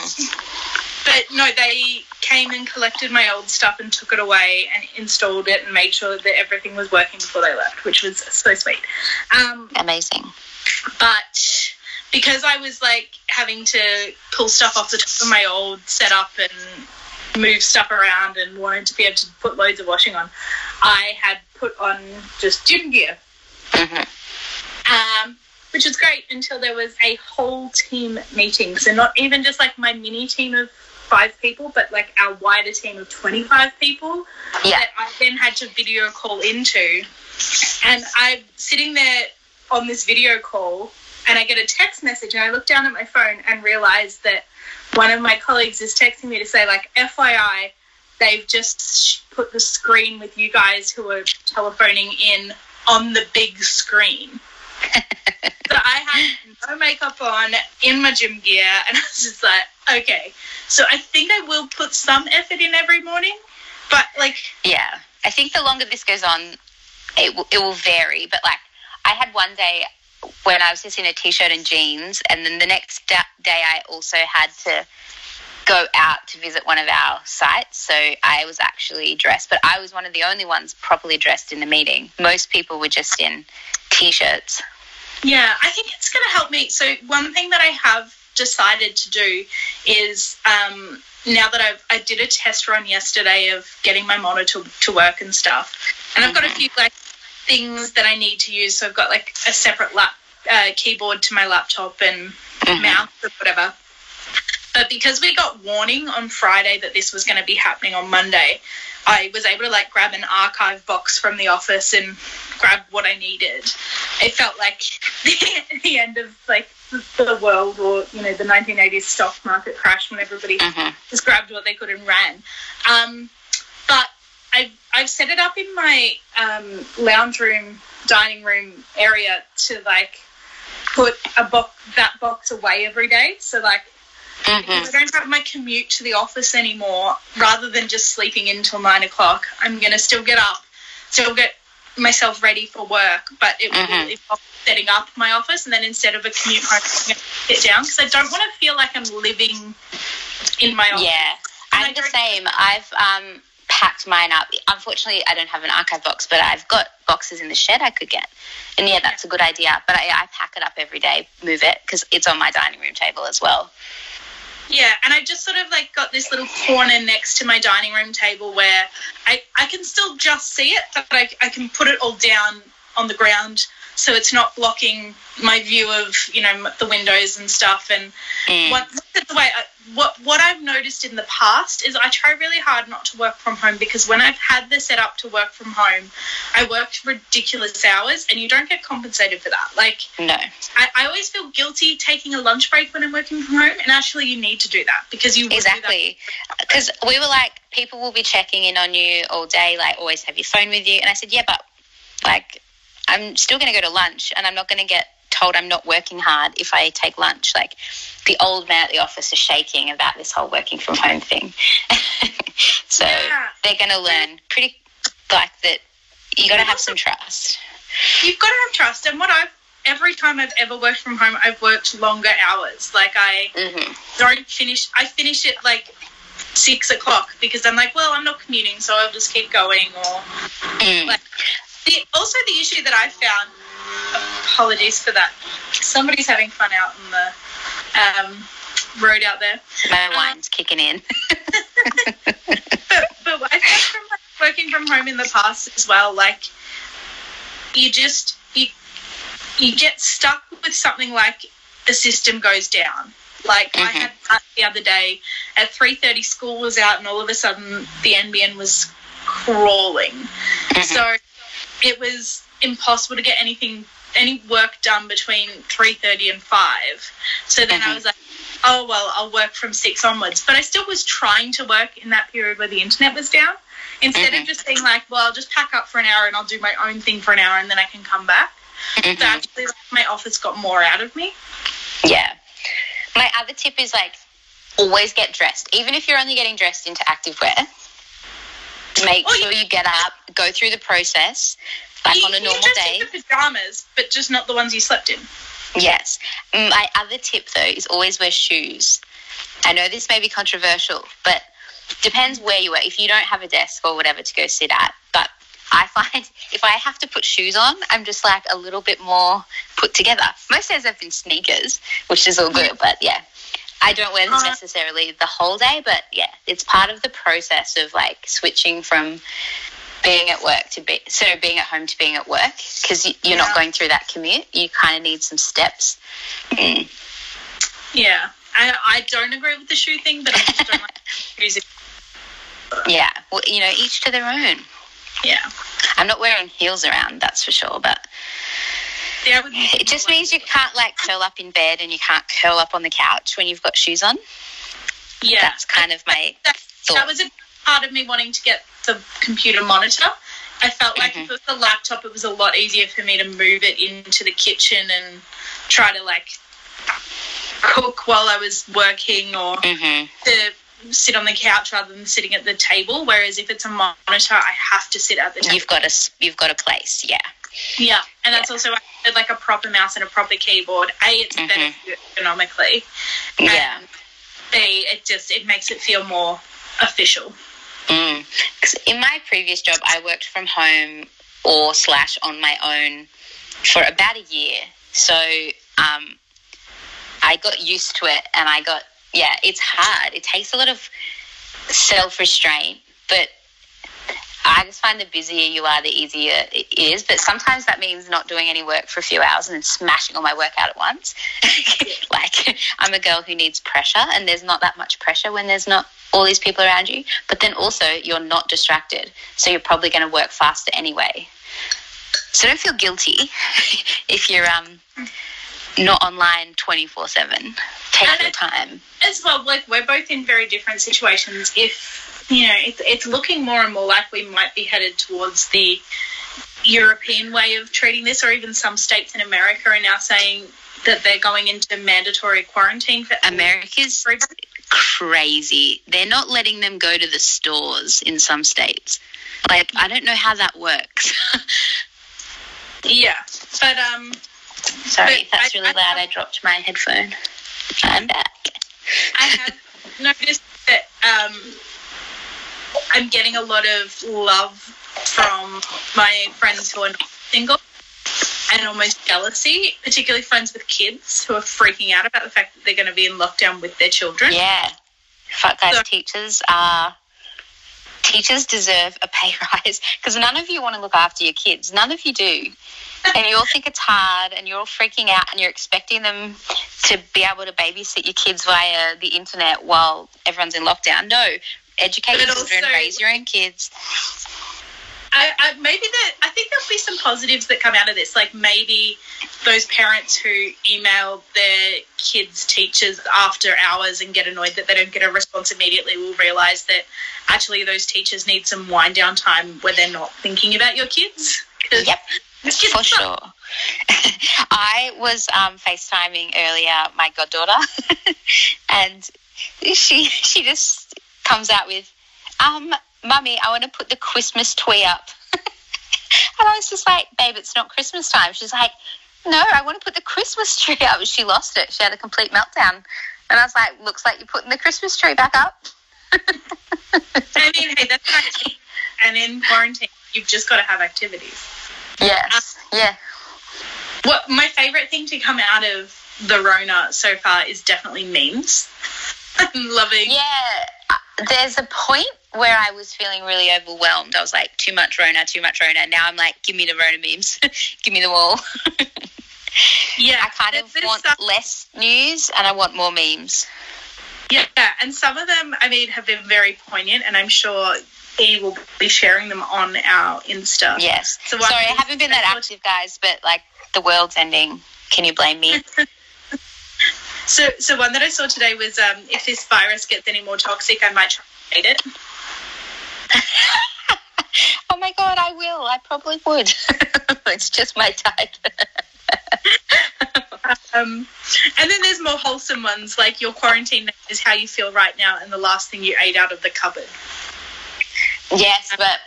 [SPEAKER 2] but no, they came and collected my old stuff and took it away and installed it and made sure that everything was working before they left, which was so sweet. Um,
[SPEAKER 3] Amazing.
[SPEAKER 2] but because I was like having to pull stuff off the top of my old setup and move stuff around and wanted to be able to put loads of washing on, I had put on just gym gear,
[SPEAKER 3] hmm
[SPEAKER 2] um, which was great until there was a whole team meeting. So not even just like my mini team of five people, but like our wider team of 25 people
[SPEAKER 3] Yeah.
[SPEAKER 2] that I then had to video call into. And I'm sitting there on this video call and I get a text message and I look down at my phone and realize that one of my colleagues is texting me to say like FYI they've just put the screen with you guys who are telephoning in on the big screen. so I had no makeup on in my gym gear and I was just like okay so I think I will put some effort in every morning but like
[SPEAKER 3] Yeah, I think the longer this goes on, it will, it will vary. But like, I had one day when I was just in a t-shirt and jeans, and then the next da- day I also had to go out to visit one of our sites. So I was actually dressed, but I was one of the only ones properly dressed in the meeting. Most people were just in t-shirts.
[SPEAKER 2] Yeah, I think it's going to help me. So one thing that I have decided to do is um, now that I've I did a test run yesterday of getting my monitor to work and stuff, and I've got a
[SPEAKER 3] Mhm.
[SPEAKER 2] few like things that I need to use. So I've got like a separate lap uh, keyboard to my laptop and
[SPEAKER 3] Mhm.
[SPEAKER 2] mouse or whatever. But because we got warning on Friday that this was going to be happening on Monday, I was able to like grab an archive box from the office and grab what I needed. It felt like the, (laughs) the end of like the world or you know the 1980s stock market crash when everybody
[SPEAKER 3] Mhm.
[SPEAKER 2] just grabbed what they could and ran. Um, I've set it up in my um, lounge room, dining room area to like put a box that box away every day. So like
[SPEAKER 3] Mhm.
[SPEAKER 2] because I don't have my commute to the office anymore, rather than just sleeping in till nine o'clock, I'm gonna still get up, still get myself ready for work, but it will
[SPEAKER 3] Mhm.
[SPEAKER 2] involve setting up my office, and then instead of a commute home, I'm gonna sit down because I don't want to feel like I'm living in my office.
[SPEAKER 3] Yeah,
[SPEAKER 2] And
[SPEAKER 3] I'm the same. I've um, packed mine up. Unfortunately, I don't have an archive box, but I've got boxes in the shed I could get. And yeah, that's a good idea. But I, I pack it up every day, move it because it's on my dining room table as well.
[SPEAKER 2] Yeah, and I just sort of like got this little corner next to my dining room table where I, I can still just see it, but I, I can put it all down on the ground so it's not blocking my view of, you know, the windows and stuff. And
[SPEAKER 3] Mm.
[SPEAKER 2] what, the way I, what, what I've noticed in the past is I try really hard not to work from home because when I've had the setup to work from home, I worked ridiculous hours and you don't get compensated for that. Like,
[SPEAKER 3] No.
[SPEAKER 2] I, I always feel guilty taking a lunch break when I'm working from home, and actually, you need to do that because you would do that.
[SPEAKER 3] Exactly. Because we were like, people will be checking in on you all day, like, always have your phone with you. And I said, yeah, but like, I'm still going to go to lunch and I'm not going to get told I'm not working hard if I take lunch. Like, the old man at the office is shaking about this whole working from home thing. (laughs) so
[SPEAKER 2] Yeah.
[SPEAKER 3] they're going to learn pretty, like, that you got to have some trust.
[SPEAKER 2] You've got to have trust, and what I've every time I've ever worked from home, I've worked longer hours. Like I
[SPEAKER 3] hmm
[SPEAKER 2] don't finish. I finish it like six o'clock because I'm like, well, I'm not commuting, so I'll just keep going. Or
[SPEAKER 3] Mm.
[SPEAKER 2] Like- the, also the issue that I found. Apologies for that. Somebody's having fun out on the um, road out there.
[SPEAKER 3] My wine's kicking in. (laughs)
[SPEAKER 2] but, but I found from like, working from home in the past as well, like you just you you get stuck with something like a system goes down. Like I
[SPEAKER 3] Mhm.
[SPEAKER 2] had that the other day at three thirty, school was out, and all of a sudden the NBN was crawling.
[SPEAKER 3] Mhm.
[SPEAKER 2] So it was impossible to get anything any work done between 3.30 and 5 so then i
[SPEAKER 3] Mhm.
[SPEAKER 2] was like oh well i'll work from 6 onwards but i still was trying to work in that period where the internet was down instead
[SPEAKER 3] Mhm.
[SPEAKER 2] of just being like well i'll just pack up for an hour and i'll do my own thing for an hour and then i can come back
[SPEAKER 3] Mhm.
[SPEAKER 2] so actually like, my office got more out of me
[SPEAKER 3] Yeah. My other tip is like always get dressed, even if you're only getting dressed into activewear. Make
[SPEAKER 2] Oh,
[SPEAKER 3] sure you get up, go through the process, like
[SPEAKER 2] you,
[SPEAKER 3] on a
[SPEAKER 2] you
[SPEAKER 3] normal
[SPEAKER 2] just
[SPEAKER 3] day.
[SPEAKER 2] pajamas but just not the ones you slept in
[SPEAKER 3] Yes. My other tip though is always wear shoes. I know this may be controversial, but depends where you are. If you don't have a desk or whatever to go sit at, but I find (laughs) if I have to put shoes on, I'm just like a little bit more put together. Most days I've been sneakers, which is all good, but yeah. I don't wear this
[SPEAKER 2] Uh,
[SPEAKER 3] necessarily the whole day, but yeah, it's part of the process of like switching from being at work to be so being at home to being at work because you're
[SPEAKER 2] Yeah.
[SPEAKER 3] not going through that commute. You kind of need some steps. Mm.
[SPEAKER 2] Yeah. I, I don't agree with the shoe thing, but I just don't like (laughs) music.
[SPEAKER 3] Yeah, well, you know, each to their own.
[SPEAKER 2] Yeah.
[SPEAKER 3] I'm not wearing heels around, that's for sure, but
[SPEAKER 2] Yeah, I would
[SPEAKER 3] it just means you can't like curl up in bed and you can't curl up on the couch when you've got shoes on.
[SPEAKER 2] yeah.
[SPEAKER 3] That's kind of my
[SPEAKER 2] that, that was a part of me wanting to get the computer monitor. I felt like
[SPEAKER 3] Mhm.
[SPEAKER 2] if it was the laptop, it was a lot easier for me to move it into the kitchen and try to like cook while I was working or
[SPEAKER 3] hmm
[SPEAKER 2] to sit on the couch rather than sitting at the table. Whereas if it's a monitor, I have to sit at the table.
[SPEAKER 3] You've got a you've got a place, yeah.
[SPEAKER 2] Yeah, and that's also I had like a proper mouse and a proper keyboard. A, it's better
[SPEAKER 3] Mhm.
[SPEAKER 2] for you economically.
[SPEAKER 3] Yeah.
[SPEAKER 2] B, it just it makes it feel more official.
[SPEAKER 3] Mm. in my previous job, I worked from home or slash on my own for about a year. So um, I got used to it, and I got yeah, it's hard. It takes a lot of self restraint, but I just find the busier you are, the easier it is. But sometimes that means not doing any work for a few hours and then smashing all my work out at once. (laughs) like I'm a girl who needs pressure, and there's not that much pressure when there's not all these people around you. But then also you're not distracted, so you're probably going to work faster anyway. So don't feel guilty (laughs) if you're um not online twenty four seven. Take
[SPEAKER 2] And
[SPEAKER 3] your time.
[SPEAKER 2] as well, like we're both in very different situations. If you know, it's it's looking more and more like we might be headed towards the European way of treating this, or even some states in America are now saying that they're going into mandatory quarantine for
[SPEAKER 3] America's crazy. They're not letting them go to the stores in some states. Like I don't know how that works. (laughs)
[SPEAKER 2] Yeah, but um,
[SPEAKER 3] Sorry,
[SPEAKER 2] But
[SPEAKER 3] that's
[SPEAKER 2] I-
[SPEAKER 3] really
[SPEAKER 2] I-
[SPEAKER 3] loud. I dropped my headphone. I'm back.
[SPEAKER 2] I have (laughs) noticed that um, I'm getting a lot of love from my friends who are not single and almost jealousy, particularly friends with kids who are freaking out about the fact that they're going to be in lockdown with their children.
[SPEAKER 3] Yeah. Fuck guys,
[SPEAKER 2] So-
[SPEAKER 3] teachers are teachers deserve a pay (laughs) rise because none of you want to look after your kids. None of you do. And you all think it's hard and you're all freaking out and you're expecting them to be able to babysit your kids via the internet while everyone's in lockdown. No. Educate
[SPEAKER 2] But
[SPEAKER 3] your children,
[SPEAKER 2] also-
[SPEAKER 3] raise your own kids.
[SPEAKER 2] I, I, maybe that I think there'll be some positives that come out of this. Like maybe those parents who email their kids' teachers after hours and get annoyed that they don't get a response immediately will realize that actually those teachers need some wind down time where they're not thinking about your kids.
[SPEAKER 3] Yep. For sure. (laughs) I was um, FaceTiming earlier my goddaughter, (laughs) and she she just comes out with, um, "Mummy, I want to put the Christmas tree up," (laughs) and I was just like, "Babe, it's not Christmas time." She's like, "No, I want to put the Christmas tree up." She lost it. She had a complete meltdown, and I was like, "Looks like you're putting the Christmas tree back up."
[SPEAKER 2] I mean, hey, that's activity. And in quarantine, you've just got to have activities.
[SPEAKER 3] Yes, yeah.
[SPEAKER 2] What my favorite thing to come out of the Rona so far is definitely memes. (laughs) I'm loving.
[SPEAKER 3] Yeah, uh, there's a point where I was feeling really overwhelmed. I was like, too much Rona, too much Rona. Now I'm like, give me the Rona memes, (laughs) give me the wall. (laughs)
[SPEAKER 2] Yeah,
[SPEAKER 3] I kind of want
[SPEAKER 2] some-
[SPEAKER 3] less news and I want more memes.
[SPEAKER 2] Yeah, and some of them, I mean, have been very poignant, and I'm sure he will be sharing them on our Insta.
[SPEAKER 3] Yes.
[SPEAKER 2] So
[SPEAKER 3] Sorry, I haven't been that active, guys, but like the world's ending. Can you blame me? (laughs)
[SPEAKER 2] So, so one that I saw today was, um, if this virus gets any more toxic, I might try to eat it. (laughs)
[SPEAKER 3] oh my god, I will. I probably would. (laughs) it's just my type.
[SPEAKER 2] Um, and then there's more wholesome ones, like your quarantine is how you feel right now, and the last thing you ate out of the cupboard.
[SPEAKER 3] Yes, but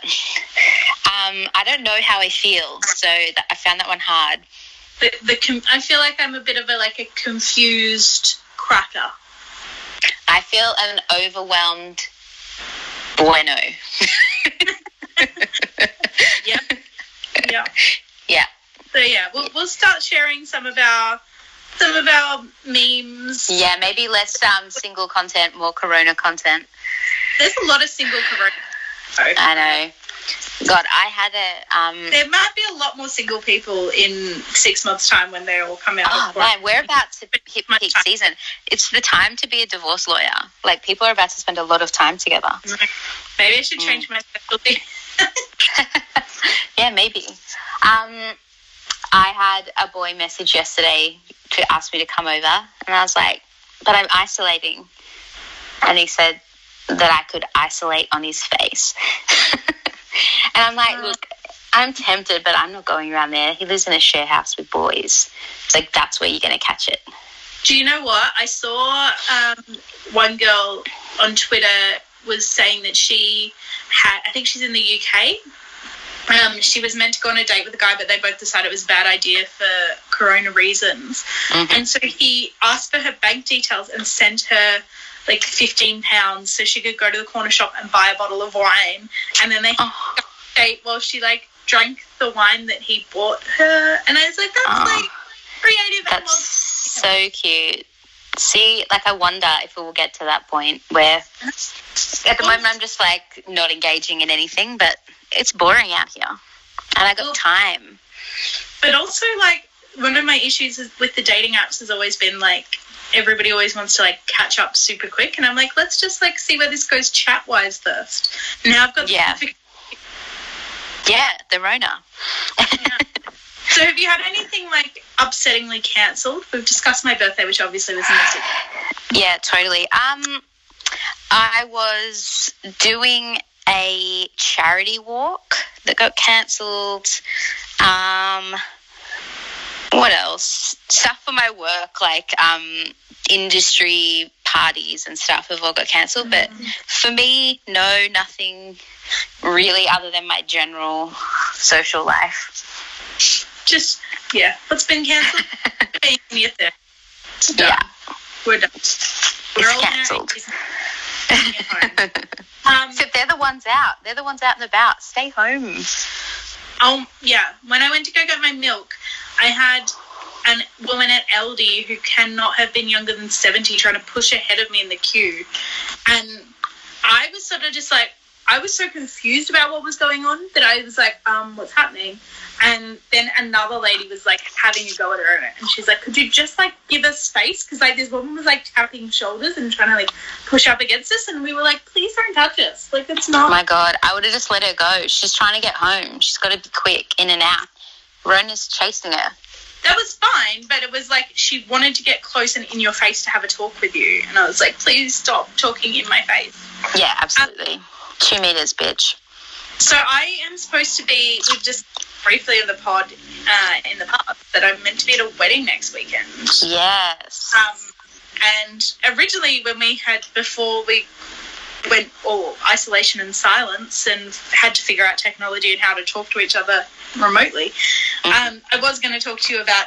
[SPEAKER 3] um, I don't know how I feel, so that, I found that one hard.
[SPEAKER 2] the, the com- I feel like I'm a bit of a like a confused cracker.
[SPEAKER 3] I feel an overwhelmed bueno. (laughs)
[SPEAKER 2] Yep. yeah.
[SPEAKER 3] Yeah.
[SPEAKER 2] So yeah, we'll, we'll start sharing some of our some of our memes.
[SPEAKER 3] Yeah, maybe less um, single content, more corona content.
[SPEAKER 2] There's a lot of single corona.
[SPEAKER 3] I know. God, I had a um
[SPEAKER 2] There might be a lot more single people in six months' time when they all come out.
[SPEAKER 3] Oh
[SPEAKER 2] of
[SPEAKER 3] man, we're about to hit peak
[SPEAKER 2] time.
[SPEAKER 3] season. It's the time to be a divorce lawyer. Like people are about to spend a lot of time together.
[SPEAKER 2] Maybe I should
[SPEAKER 3] Mm.
[SPEAKER 2] change my specialty. (laughs)
[SPEAKER 3] yeah, maybe. Um, I had a boy message yesterday to ask me to come over, and I was like, "But I'm isolating," and he said that I could isolate on his face, (laughs) and I'm like,
[SPEAKER 2] Oh.
[SPEAKER 3] "Look." I'm tempted, but I'm not going around there. He lives in a share house with boys. It's like that's where you're going to catch it.
[SPEAKER 2] Do you know what? I saw um, one girl on Twitter was saying that she had, I think she's in the UK. Um, she was meant to go on a date with a guy, but they both decided it was a bad idea for corona reasons.
[SPEAKER 3] Mhm.
[SPEAKER 2] And so he asked for her bank details and sent her like 15 pounds so she could go to the corner shop and buy a bottle of wine. And then they
[SPEAKER 3] Oh,
[SPEAKER 2] date while she like drank the wine that he bought her. And I was like, that's
[SPEAKER 3] Oh.
[SPEAKER 2] like creative and
[SPEAKER 3] That's so cute. See, like I wonder if we will get to that point where at the moment I'm just like not engaging in anything, but it's boring out here. And I got time.
[SPEAKER 2] But also, like, one of my issues is with the dating apps has always been like everybody always wants to like catch up super quick, and I'm like, let's just like see where this goes chat wise first. Now I've got the
[SPEAKER 3] Yeah. Yeah, the Rona.
[SPEAKER 2] So have you had anything like upsettingly cancelled? We've discussed my birthday, which obviously was massive.
[SPEAKER 3] Yeah, totally. Um, I was doing a charity walk that got cancelled. Um, what else? Stuff for my work, like um, industry parties and stuff, have all got cancelled. But for me, no, nothing really, other than my general social life.
[SPEAKER 2] Just yeah, what's been cancelled? (laughs) Being in. It's done.
[SPEAKER 3] Yeah.
[SPEAKER 2] We're done. We're all in our
[SPEAKER 3] cancelled.
[SPEAKER 2] 80s. Staying at home. Um,
[SPEAKER 3] Except they're the ones out. They're the ones out and about. Stay home.
[SPEAKER 2] Oh yeah, when I went to go get my milk, I had an woman at Aldi who cannot have been younger than seventy trying to push ahead of me in the queue, and I was sort of just like I was so confused about what was going on that I was like, um, what's happening? And then another lady was like having a go at her, and she's like, could you just like give us space? Because like this woman was like tapping shoulders and trying to like push up against us, and we were like, please don't touch us. Like it's
[SPEAKER 3] Oh
[SPEAKER 2] not.
[SPEAKER 3] my god, I would have just let her go. She's trying to get home. She's got to be quick, in and out. Rona's chasing her.
[SPEAKER 2] that was fine, but it was like she wanted to get close and in your face to have a talk with you. And I was like, please stop talking in my face.
[SPEAKER 3] Yeah, absolutely. Two meters, bitch.
[SPEAKER 2] So I am supposed to be, we've just briefly in the pod uh, in the past, that I'm meant to be at a wedding next weekend.
[SPEAKER 3] Yes.
[SPEAKER 2] Um, and originally, when we had, before we went all isolation and silence and had to figure out technology and how to talk to each other remotely, um, I was going to talk to you about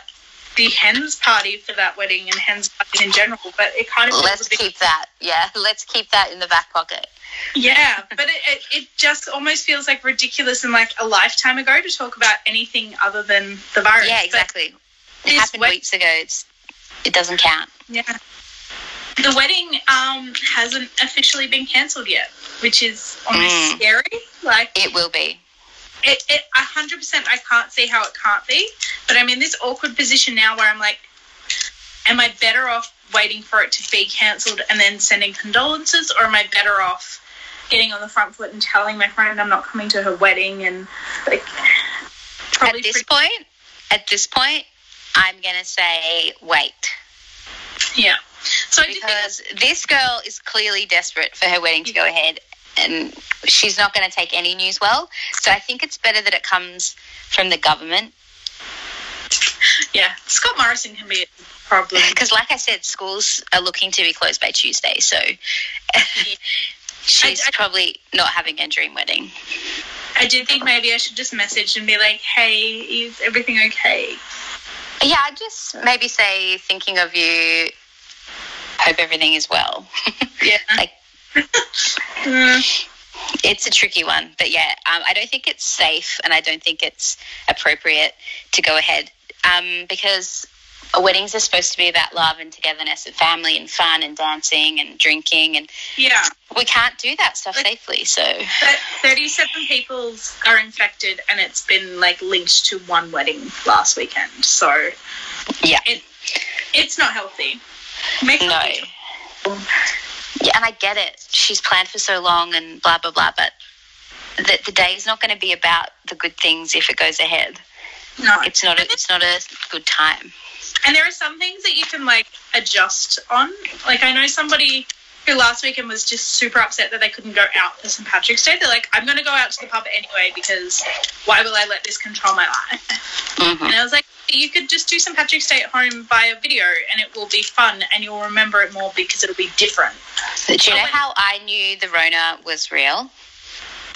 [SPEAKER 2] the hens party for that wedding and hens parties in general, but it kind of
[SPEAKER 3] Let's keep that. Yeah, let's keep that in the back pocket.
[SPEAKER 2] Yeah, (laughs) but it, it, it just almost feels like ridiculous and like a lifetime ago to talk about anything other than the virus.
[SPEAKER 3] Yeah,
[SPEAKER 2] But
[SPEAKER 3] exactly. It
[SPEAKER 2] this
[SPEAKER 3] happened
[SPEAKER 2] wed-
[SPEAKER 3] weeks ago. It's it doesn't count.
[SPEAKER 2] yeah. The wedding um, hasn't officially been cancelled yet, which is almost
[SPEAKER 3] Mm.
[SPEAKER 2] scary. Like
[SPEAKER 3] It will be.
[SPEAKER 2] it, it, a hundred percent. I can't see how it can't be, but I'm in this awkward position now where I'm like, am I better off waiting for it to be cancelled and then sending condolences, or am I better off getting on the front foot and telling my friend I'm not coming to her wedding and like probably
[SPEAKER 3] At this
[SPEAKER 2] pretty-
[SPEAKER 3] point, at this point, I'm gonna say wait.
[SPEAKER 2] yeah. So I
[SPEAKER 3] because this girl is clearly desperate for her wedding to go ahead and she's not going to take any news well so i think it's better that it comes from the government
[SPEAKER 2] yeah, Scott Morrison can be a problem. (laughs)
[SPEAKER 3] because like i said schools are looking to be closed by tuesday so (laughs) she's
[SPEAKER 2] I- I-
[SPEAKER 3] probably not having a dream wedding
[SPEAKER 2] I do think maybe I should just message and be like, "Hey, is everything okay?"
[SPEAKER 3] Yeah, I'd just maybe say thinking of you. Hope everything is well. (laughs)
[SPEAKER 2] Yeah.
[SPEAKER 3] like
[SPEAKER 2] Mm.
[SPEAKER 3] it's a tricky one, but yeah, um, I don't think it's safe, and I don't think it's appropriate to go ahead um, because weddings are supposed to be about love and togetherness and family and fun and dancing and drinking, and
[SPEAKER 2] Yeah.
[SPEAKER 3] we can't do that stuff
[SPEAKER 2] Like-
[SPEAKER 3] safely. So
[SPEAKER 2] But 37 people are infected, and it's been like linked to one wedding last weekend. So
[SPEAKER 3] yeah,
[SPEAKER 2] it it's not healthy. Make
[SPEAKER 3] no. Yeah, and I get it. She's planned for so long and blah blah blah, but the, the day is not going to be about the good things if it goes ahead.
[SPEAKER 2] No.
[SPEAKER 3] It's not. A, it's not a good time.
[SPEAKER 2] And there are some things that you can like adjust on. Like I know somebody who last weekend was just super upset that they couldn't go out for St Patrick's Day. They're like, I'm going to go out to the pub anyway because why will I let this control my life?
[SPEAKER 3] hmm
[SPEAKER 2] And I was like, you could just do St Patrick's Day at home via video, and it will be fun, and you'll remember it more because it'll be different.
[SPEAKER 3] Do you know how I knew the Rona was real?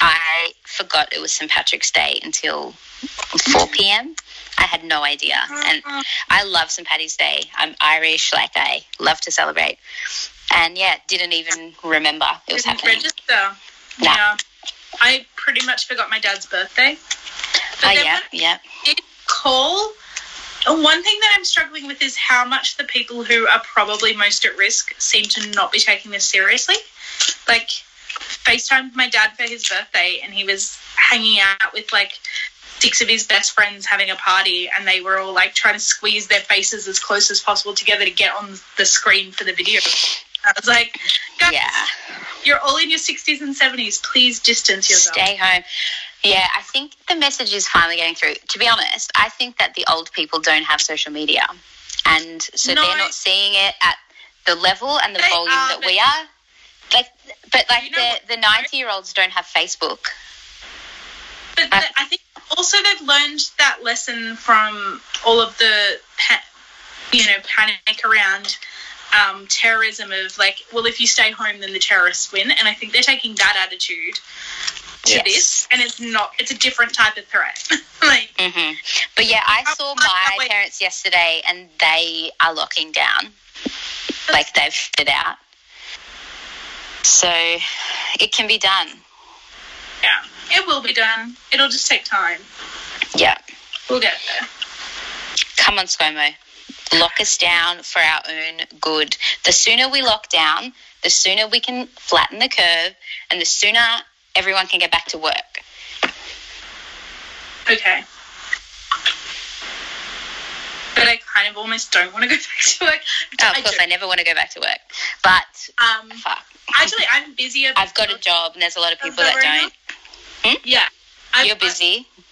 [SPEAKER 3] I forgot it was St. Patrick's Day until 4 mm-hmm. p.m. I had no idea. And uh-huh. I love St. Patty's Day. I'm Irish, like I love to celebrate. And yeah, didn't even remember it was
[SPEAKER 2] Didn't
[SPEAKER 3] happening.
[SPEAKER 2] register.
[SPEAKER 3] Nah.
[SPEAKER 2] Yeah. I pretty much forgot my dad's birthday. But
[SPEAKER 3] Oh, yeah, yeah.
[SPEAKER 2] Did call, one thing that I'm struggling with is how much the people who are probably most at risk seem to not be taking this seriously. Like, FaceTimed my dad for his birthday, and he was hanging out with like six of his best friends having a party, and they were all like trying to squeeze their faces as close as possible together to get on the screen for the video. I was like, guys,
[SPEAKER 3] Yeah.
[SPEAKER 2] you're all in your 60s and 70s. Please distance yourself.
[SPEAKER 3] Stay home. Yeah, I think the message is finally getting through. To be honest, I think that the old people don't have social media. And so
[SPEAKER 2] No.
[SPEAKER 3] they're not seeing it at the level and the volume
[SPEAKER 2] are,
[SPEAKER 3] that we are. Like, but like
[SPEAKER 2] You know
[SPEAKER 3] the, the 90 year olds don't have Facebook.
[SPEAKER 2] But
[SPEAKER 3] Uh,
[SPEAKER 2] the- I think also they've learned that lesson from all of the, pa- you know, panic around um, terrorism of like, well, if you stay home, then the terrorists win. And I think they're taking that attitude to
[SPEAKER 3] Yes.
[SPEAKER 2] this, and it's not. It's a different type of threat. (laughs) like,
[SPEAKER 3] hmm But yeah, I saw my parents yesterday and they are locking down. Like they've figured out. So it can be done.
[SPEAKER 2] yeah, it will be done. It'll just take time.
[SPEAKER 3] Yeah.
[SPEAKER 2] We'll get there.
[SPEAKER 3] Come on, ScoMo. Lock us down for our own good. The sooner we lock down, the sooner we can flatten the curve, and the sooner everyone can get back to work.
[SPEAKER 2] Okay. But I kind of almost don't want to go (laughs) back to work.
[SPEAKER 3] Oh, of
[SPEAKER 2] I
[SPEAKER 3] course,
[SPEAKER 2] do.
[SPEAKER 3] I never want to go back to work. But
[SPEAKER 2] Um,
[SPEAKER 3] fuck,
[SPEAKER 2] actually, I'm busier. (laughs)
[SPEAKER 3] I've got a job, and there's a lot of people that don't.
[SPEAKER 2] Yeah. I'm,
[SPEAKER 3] You're busy.
[SPEAKER 2] I'm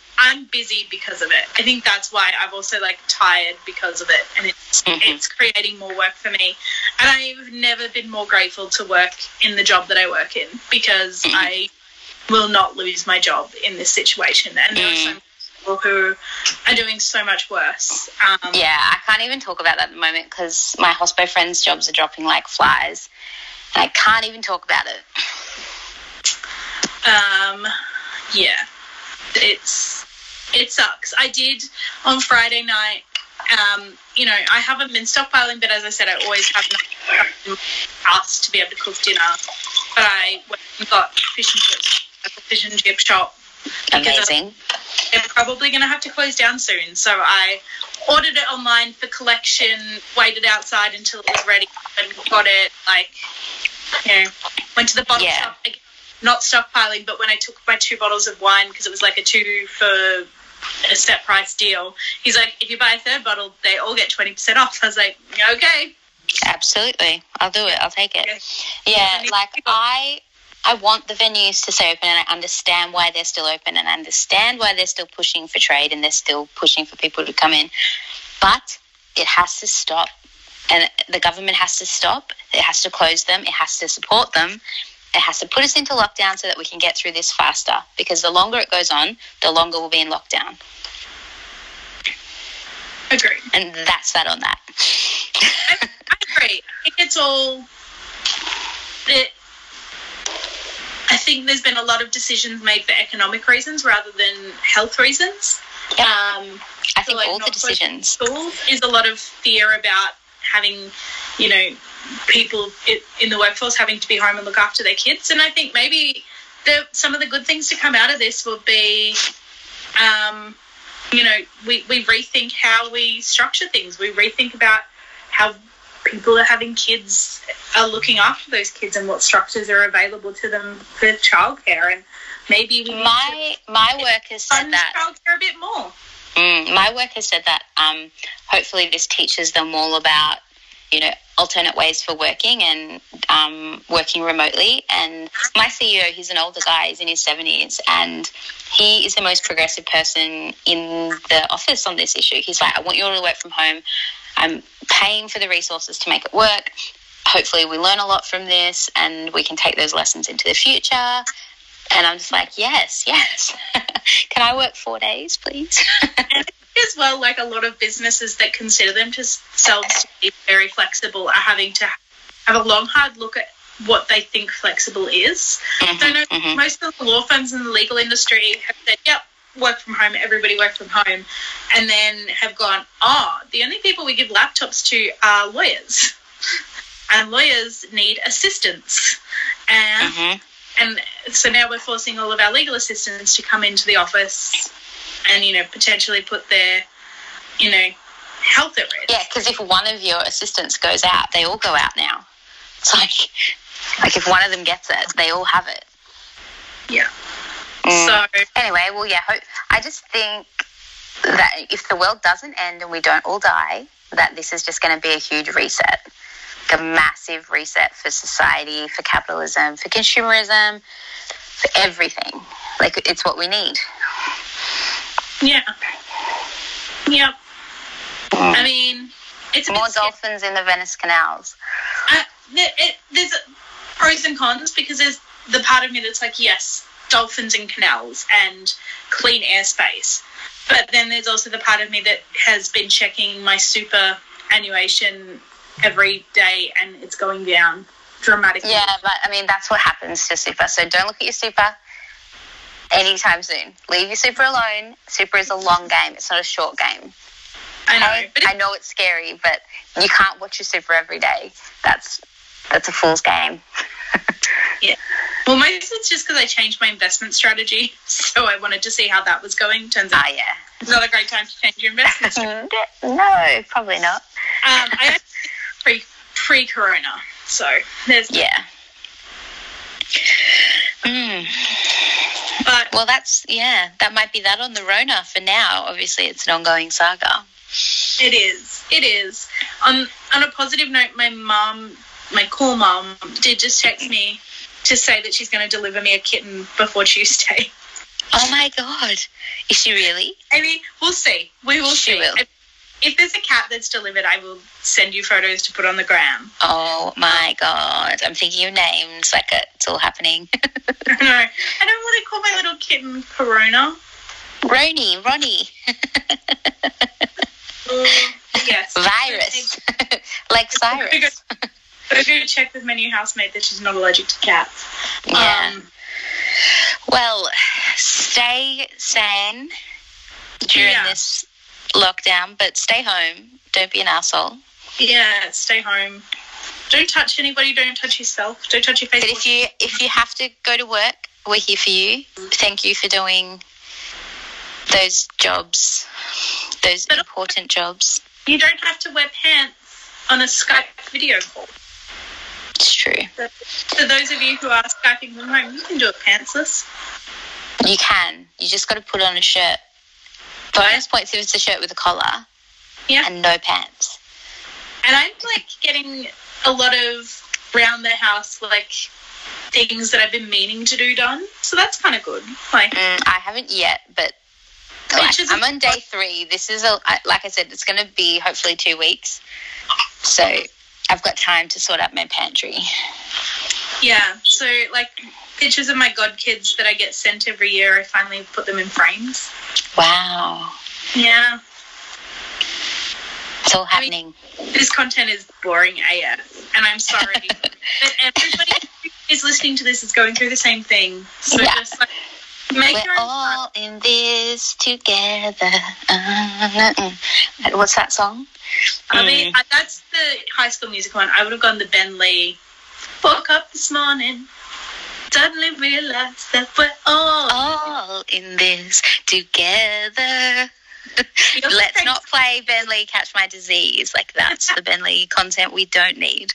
[SPEAKER 2] busy because of it. I think that's why I've also like tired because of it, and it's
[SPEAKER 3] Mhm.
[SPEAKER 2] it's creating more work for me. And I've never been more grateful to work in the job that I work in because
[SPEAKER 3] Mhm.
[SPEAKER 2] I will not lose my job in this situation. And there are so
[SPEAKER 3] Mm.
[SPEAKER 2] many people who are doing so much worse. Um,
[SPEAKER 3] Yeah, I can't even talk about that at the moment because my hospo friends' jobs are dropping like flies, and I can't even talk about it.
[SPEAKER 2] Um, yeah, it's it sucks. I did on Friday night. Um, you know, I haven't been stockpiling, but as I said, I always have enough us to be able to cook dinner. But I went and got fish and chips at the fish and chip shop. Because
[SPEAKER 3] Amazing.
[SPEAKER 2] They're probably going to have to close down soon, so I ordered it online for collection. Waited outside until it was ready and got it. Like, you know, went to the bottle
[SPEAKER 3] Yeah.
[SPEAKER 2] shop. Again, not stockpiling, but when I took my two bottles of wine because it was like a two for a set price deal, he's like, if you buy a third bottle, they all get twenty percent off. I was like, okay.
[SPEAKER 3] Absolutely, I'll do it. I'll take it.
[SPEAKER 2] Okay.
[SPEAKER 3] Yeah, like I, I want the venues to stay open, and I understand why they're still open, and I understand why they're still pushing for trade, and they're still pushing for people to come in. But it has to stop, and the government has to stop. It has to close them. It has to support them. It has to put us into lockdown so that we can get through this faster. Because the longer it goes on, the longer we'll be in lockdown.
[SPEAKER 2] Agree.
[SPEAKER 3] And that's that on that.
[SPEAKER 2] I, I agree. I think it's all. It, I think there's been a lot of decisions made for economic reasons rather than health reasons. Um,
[SPEAKER 3] I think
[SPEAKER 2] like,
[SPEAKER 3] all the decisions.
[SPEAKER 2] schools is a lot of fear about having, you know, people in the workforce having to be home and look after their kids. And I think maybe the, some of the good things to come out of this will be, um, you know, we, we rethink how we structure things. We rethink about how people are having kids, are looking after those kids and what structures are available to them for childcare. And maybe we
[SPEAKER 3] My my work has said that.
[SPEAKER 2] childcare a bit more.
[SPEAKER 3] Mm, my work has said that. Um, hopefully, this teaches them all about you know alternate ways for working and um, working remotely. And my CEO, he's an older guy, he's in his seventies, and he is the most progressive person in the office on this issue. He's like, I want you all to work from home. I'm paying for the resources to make it work. Hopefully, we learn a lot from this, and we can take those lessons into the future. And I'm just like, yes, yes. (laughs) Can I work four days, please? (laughs)
[SPEAKER 2] as well, like a lot of businesses that consider themselves to be very flexible are having to have a long, hard look at what they think flexible is. So I know
[SPEAKER 3] Mhm, mhm.
[SPEAKER 2] most of the law firms in the legal industry have said, yep, work from home, everybody work from home, and then have gone, oh, the only people we give laptops to are lawyers. (laughs) And lawyers need assistance. And,
[SPEAKER 3] Mhm.
[SPEAKER 2] and so now we're forcing all of our legal assistants to come into the office and, you know, potentially put their, you know, health at risk.
[SPEAKER 3] Yeah, because if one of your assistants goes out, they all go out now. It's like, like if one of them gets it, they all have it.
[SPEAKER 2] Yeah.
[SPEAKER 3] Mm.
[SPEAKER 2] So,
[SPEAKER 3] anyway, well, yeah, hope, I just think that if the world doesn't end and we don't all die, that this is just going to be a huge reset, like a massive reset for society, for capitalism, for consumerism, for everything. Like it's what we need.
[SPEAKER 2] Yeah. Yep.
[SPEAKER 3] Mm.
[SPEAKER 2] I mean, it's a
[SPEAKER 3] More
[SPEAKER 2] bit
[SPEAKER 3] dolphins in the Venice canals.
[SPEAKER 2] Uh, there- it, there's pros and cons because there's the part of me that's like, yes, dolphins and canals and clean airspace. But then there's also the part of me that has been checking my superannuation every day and it's going down dramatically.
[SPEAKER 3] Yeah, but I mean that's what happens to super. So don't look at your super anytime soon. Leave your super alone. Super is a long game. It's not a short game.
[SPEAKER 2] I know.
[SPEAKER 3] I, I know it's scary, but you can't watch your super every day. That's that's a fool's game. (laughs) Yeah.
[SPEAKER 2] Well, mostly it's just because I changed my investment strategy. (laughs) So I wanted to see how that was going. Turns out
[SPEAKER 3] Ah, yeah.
[SPEAKER 2] it's not a great time to change your investment (laughs) strategy.
[SPEAKER 3] no, probably not.
[SPEAKER 2] Um, I pre pre Corona, so there's
[SPEAKER 3] Yeah. Mm.
[SPEAKER 2] But
[SPEAKER 3] Well, that's yeah. That might be that on the Rona for now. Obviously, it's an ongoing saga.
[SPEAKER 2] it is it is. On on a positive note, my mum, my cool mum, did just text me to say that she's going to deliver me a kitten before Tuesday.
[SPEAKER 3] Oh my god, is she really?
[SPEAKER 2] I mean, we'll see. We will
[SPEAKER 3] She
[SPEAKER 2] see.
[SPEAKER 3] will.
[SPEAKER 2] If, there's a cat that's delivered, I will send you photos to put on the gram.
[SPEAKER 3] Oh my god, I'm thinking of names. Like it's all happening. (laughs) (laughs)
[SPEAKER 2] no, I don't want to call my little kitten Corona.
[SPEAKER 3] Roni, Ronnie, (laughs)
[SPEAKER 2] Oh, yes.
[SPEAKER 3] virus, like Cyrus.
[SPEAKER 2] Go go check with my new housemate that she's not allergic to cats.
[SPEAKER 3] Yeah.
[SPEAKER 2] Um,
[SPEAKER 3] Well, stay sane during
[SPEAKER 2] Yeah.
[SPEAKER 3] this lockdown, but stay home. Don't be an asshole.
[SPEAKER 2] yeah, stay home. Don't touch anybody. Don't touch yourself. Don't touch your face.
[SPEAKER 3] But if you if you have to go to work, we're here for you. Thank you for doing those jobs, those
[SPEAKER 2] But-
[SPEAKER 3] important jobs.
[SPEAKER 2] you don't have to wear pants on a Skype video call.
[SPEAKER 3] It's true.
[SPEAKER 2] For those of you who are Skyping from home, you can do it pantsless.
[SPEAKER 3] You can. You just got to put on a shirt. Bonus points if it's a shirt with a collar
[SPEAKER 2] Yeah.
[SPEAKER 3] and no pants.
[SPEAKER 2] And I'm like getting a lot of round the house like things that I've been meaning to do done. So that's kind of good. Like
[SPEAKER 3] Mm, I haven't yet, but like, I'm on day three. This is a like I said, it's going to be hopefully two weeks. So I've got time to sort out my pantry.
[SPEAKER 2] Yeah, so like pictures of my godkids that I get sent every year, I finally put them in frames.
[SPEAKER 3] Wow,
[SPEAKER 2] Yeah.
[SPEAKER 3] it's all
[SPEAKER 2] I mean-
[SPEAKER 3] happening.
[SPEAKER 2] This content is boring AF, and I'm sorry. (laughs) but everybody who is listening to this is going through the same thing. So
[SPEAKER 3] Yeah.
[SPEAKER 2] just like Make
[SPEAKER 3] We're
[SPEAKER 2] your own
[SPEAKER 3] all in this together. Uh, What's that song?
[SPEAKER 2] I mean, I, that's the High School Musical one. I would have gone the Ben Lee. Woke up this morning, suddenly realized that we're all.
[SPEAKER 3] All in this together. Let's not play Ben Lee Catch My Disease. Like, that's the Ben Lee (laughs) content we don't need.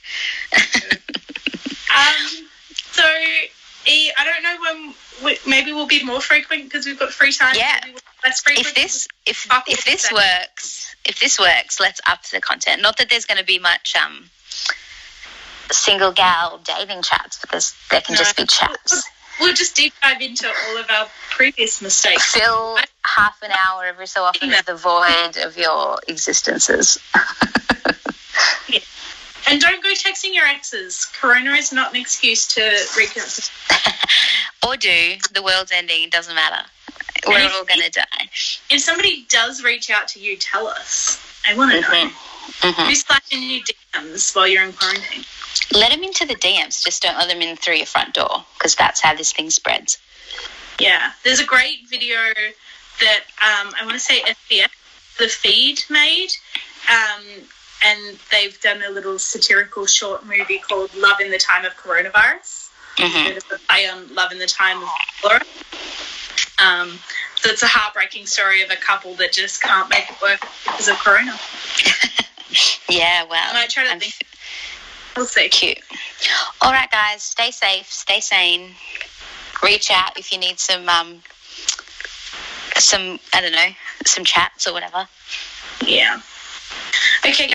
[SPEAKER 2] Um, so, E, I don't know when. We, maybe we'll be more frequent because we've got free time.
[SPEAKER 3] Yeah.
[SPEAKER 2] Less frequent.
[SPEAKER 3] if this if if this works if this works let's up the content not that there's going to be much um single gal dating chats because there can
[SPEAKER 2] No.
[SPEAKER 3] just be chats
[SPEAKER 2] We'll just deep dive into all of our previous mistakes.
[SPEAKER 3] fill half an hour every so often with the void of your existences
[SPEAKER 2] And don't go texting your exes. Corona is not an excuse to reach out to.
[SPEAKER 3] or do the world's ending it doesn't matter we're
[SPEAKER 2] And
[SPEAKER 3] all going to die
[SPEAKER 2] If somebody does reach out to you, tell us. I want to know.
[SPEAKER 3] Mhm.
[SPEAKER 2] Who's in your DMs while you're in quarantine?
[SPEAKER 3] Let them into the dms just don't let them in through your front door because that's how this thing spreads
[SPEAKER 2] Yeah, there's a great video that um, I want to say SBS, the feed made, um, and they've done a little satirical short movie called "Love in the Time of Coronavirus."
[SPEAKER 3] Mhm.
[SPEAKER 2] Bit of a play on "Love in the Time of Cholera." Um, so it's a heartbreaking story of a couple that just can't make it work because of Corona. (laughs)
[SPEAKER 3] yeah well
[SPEAKER 2] I might try to
[SPEAKER 3] I'm
[SPEAKER 2] think. We'll see.
[SPEAKER 3] Cute. All right, guys, stay safe, stay sane. Reach out if you need some, um, some I don't know, some chats or whatever.
[SPEAKER 2] Yeah. Okay.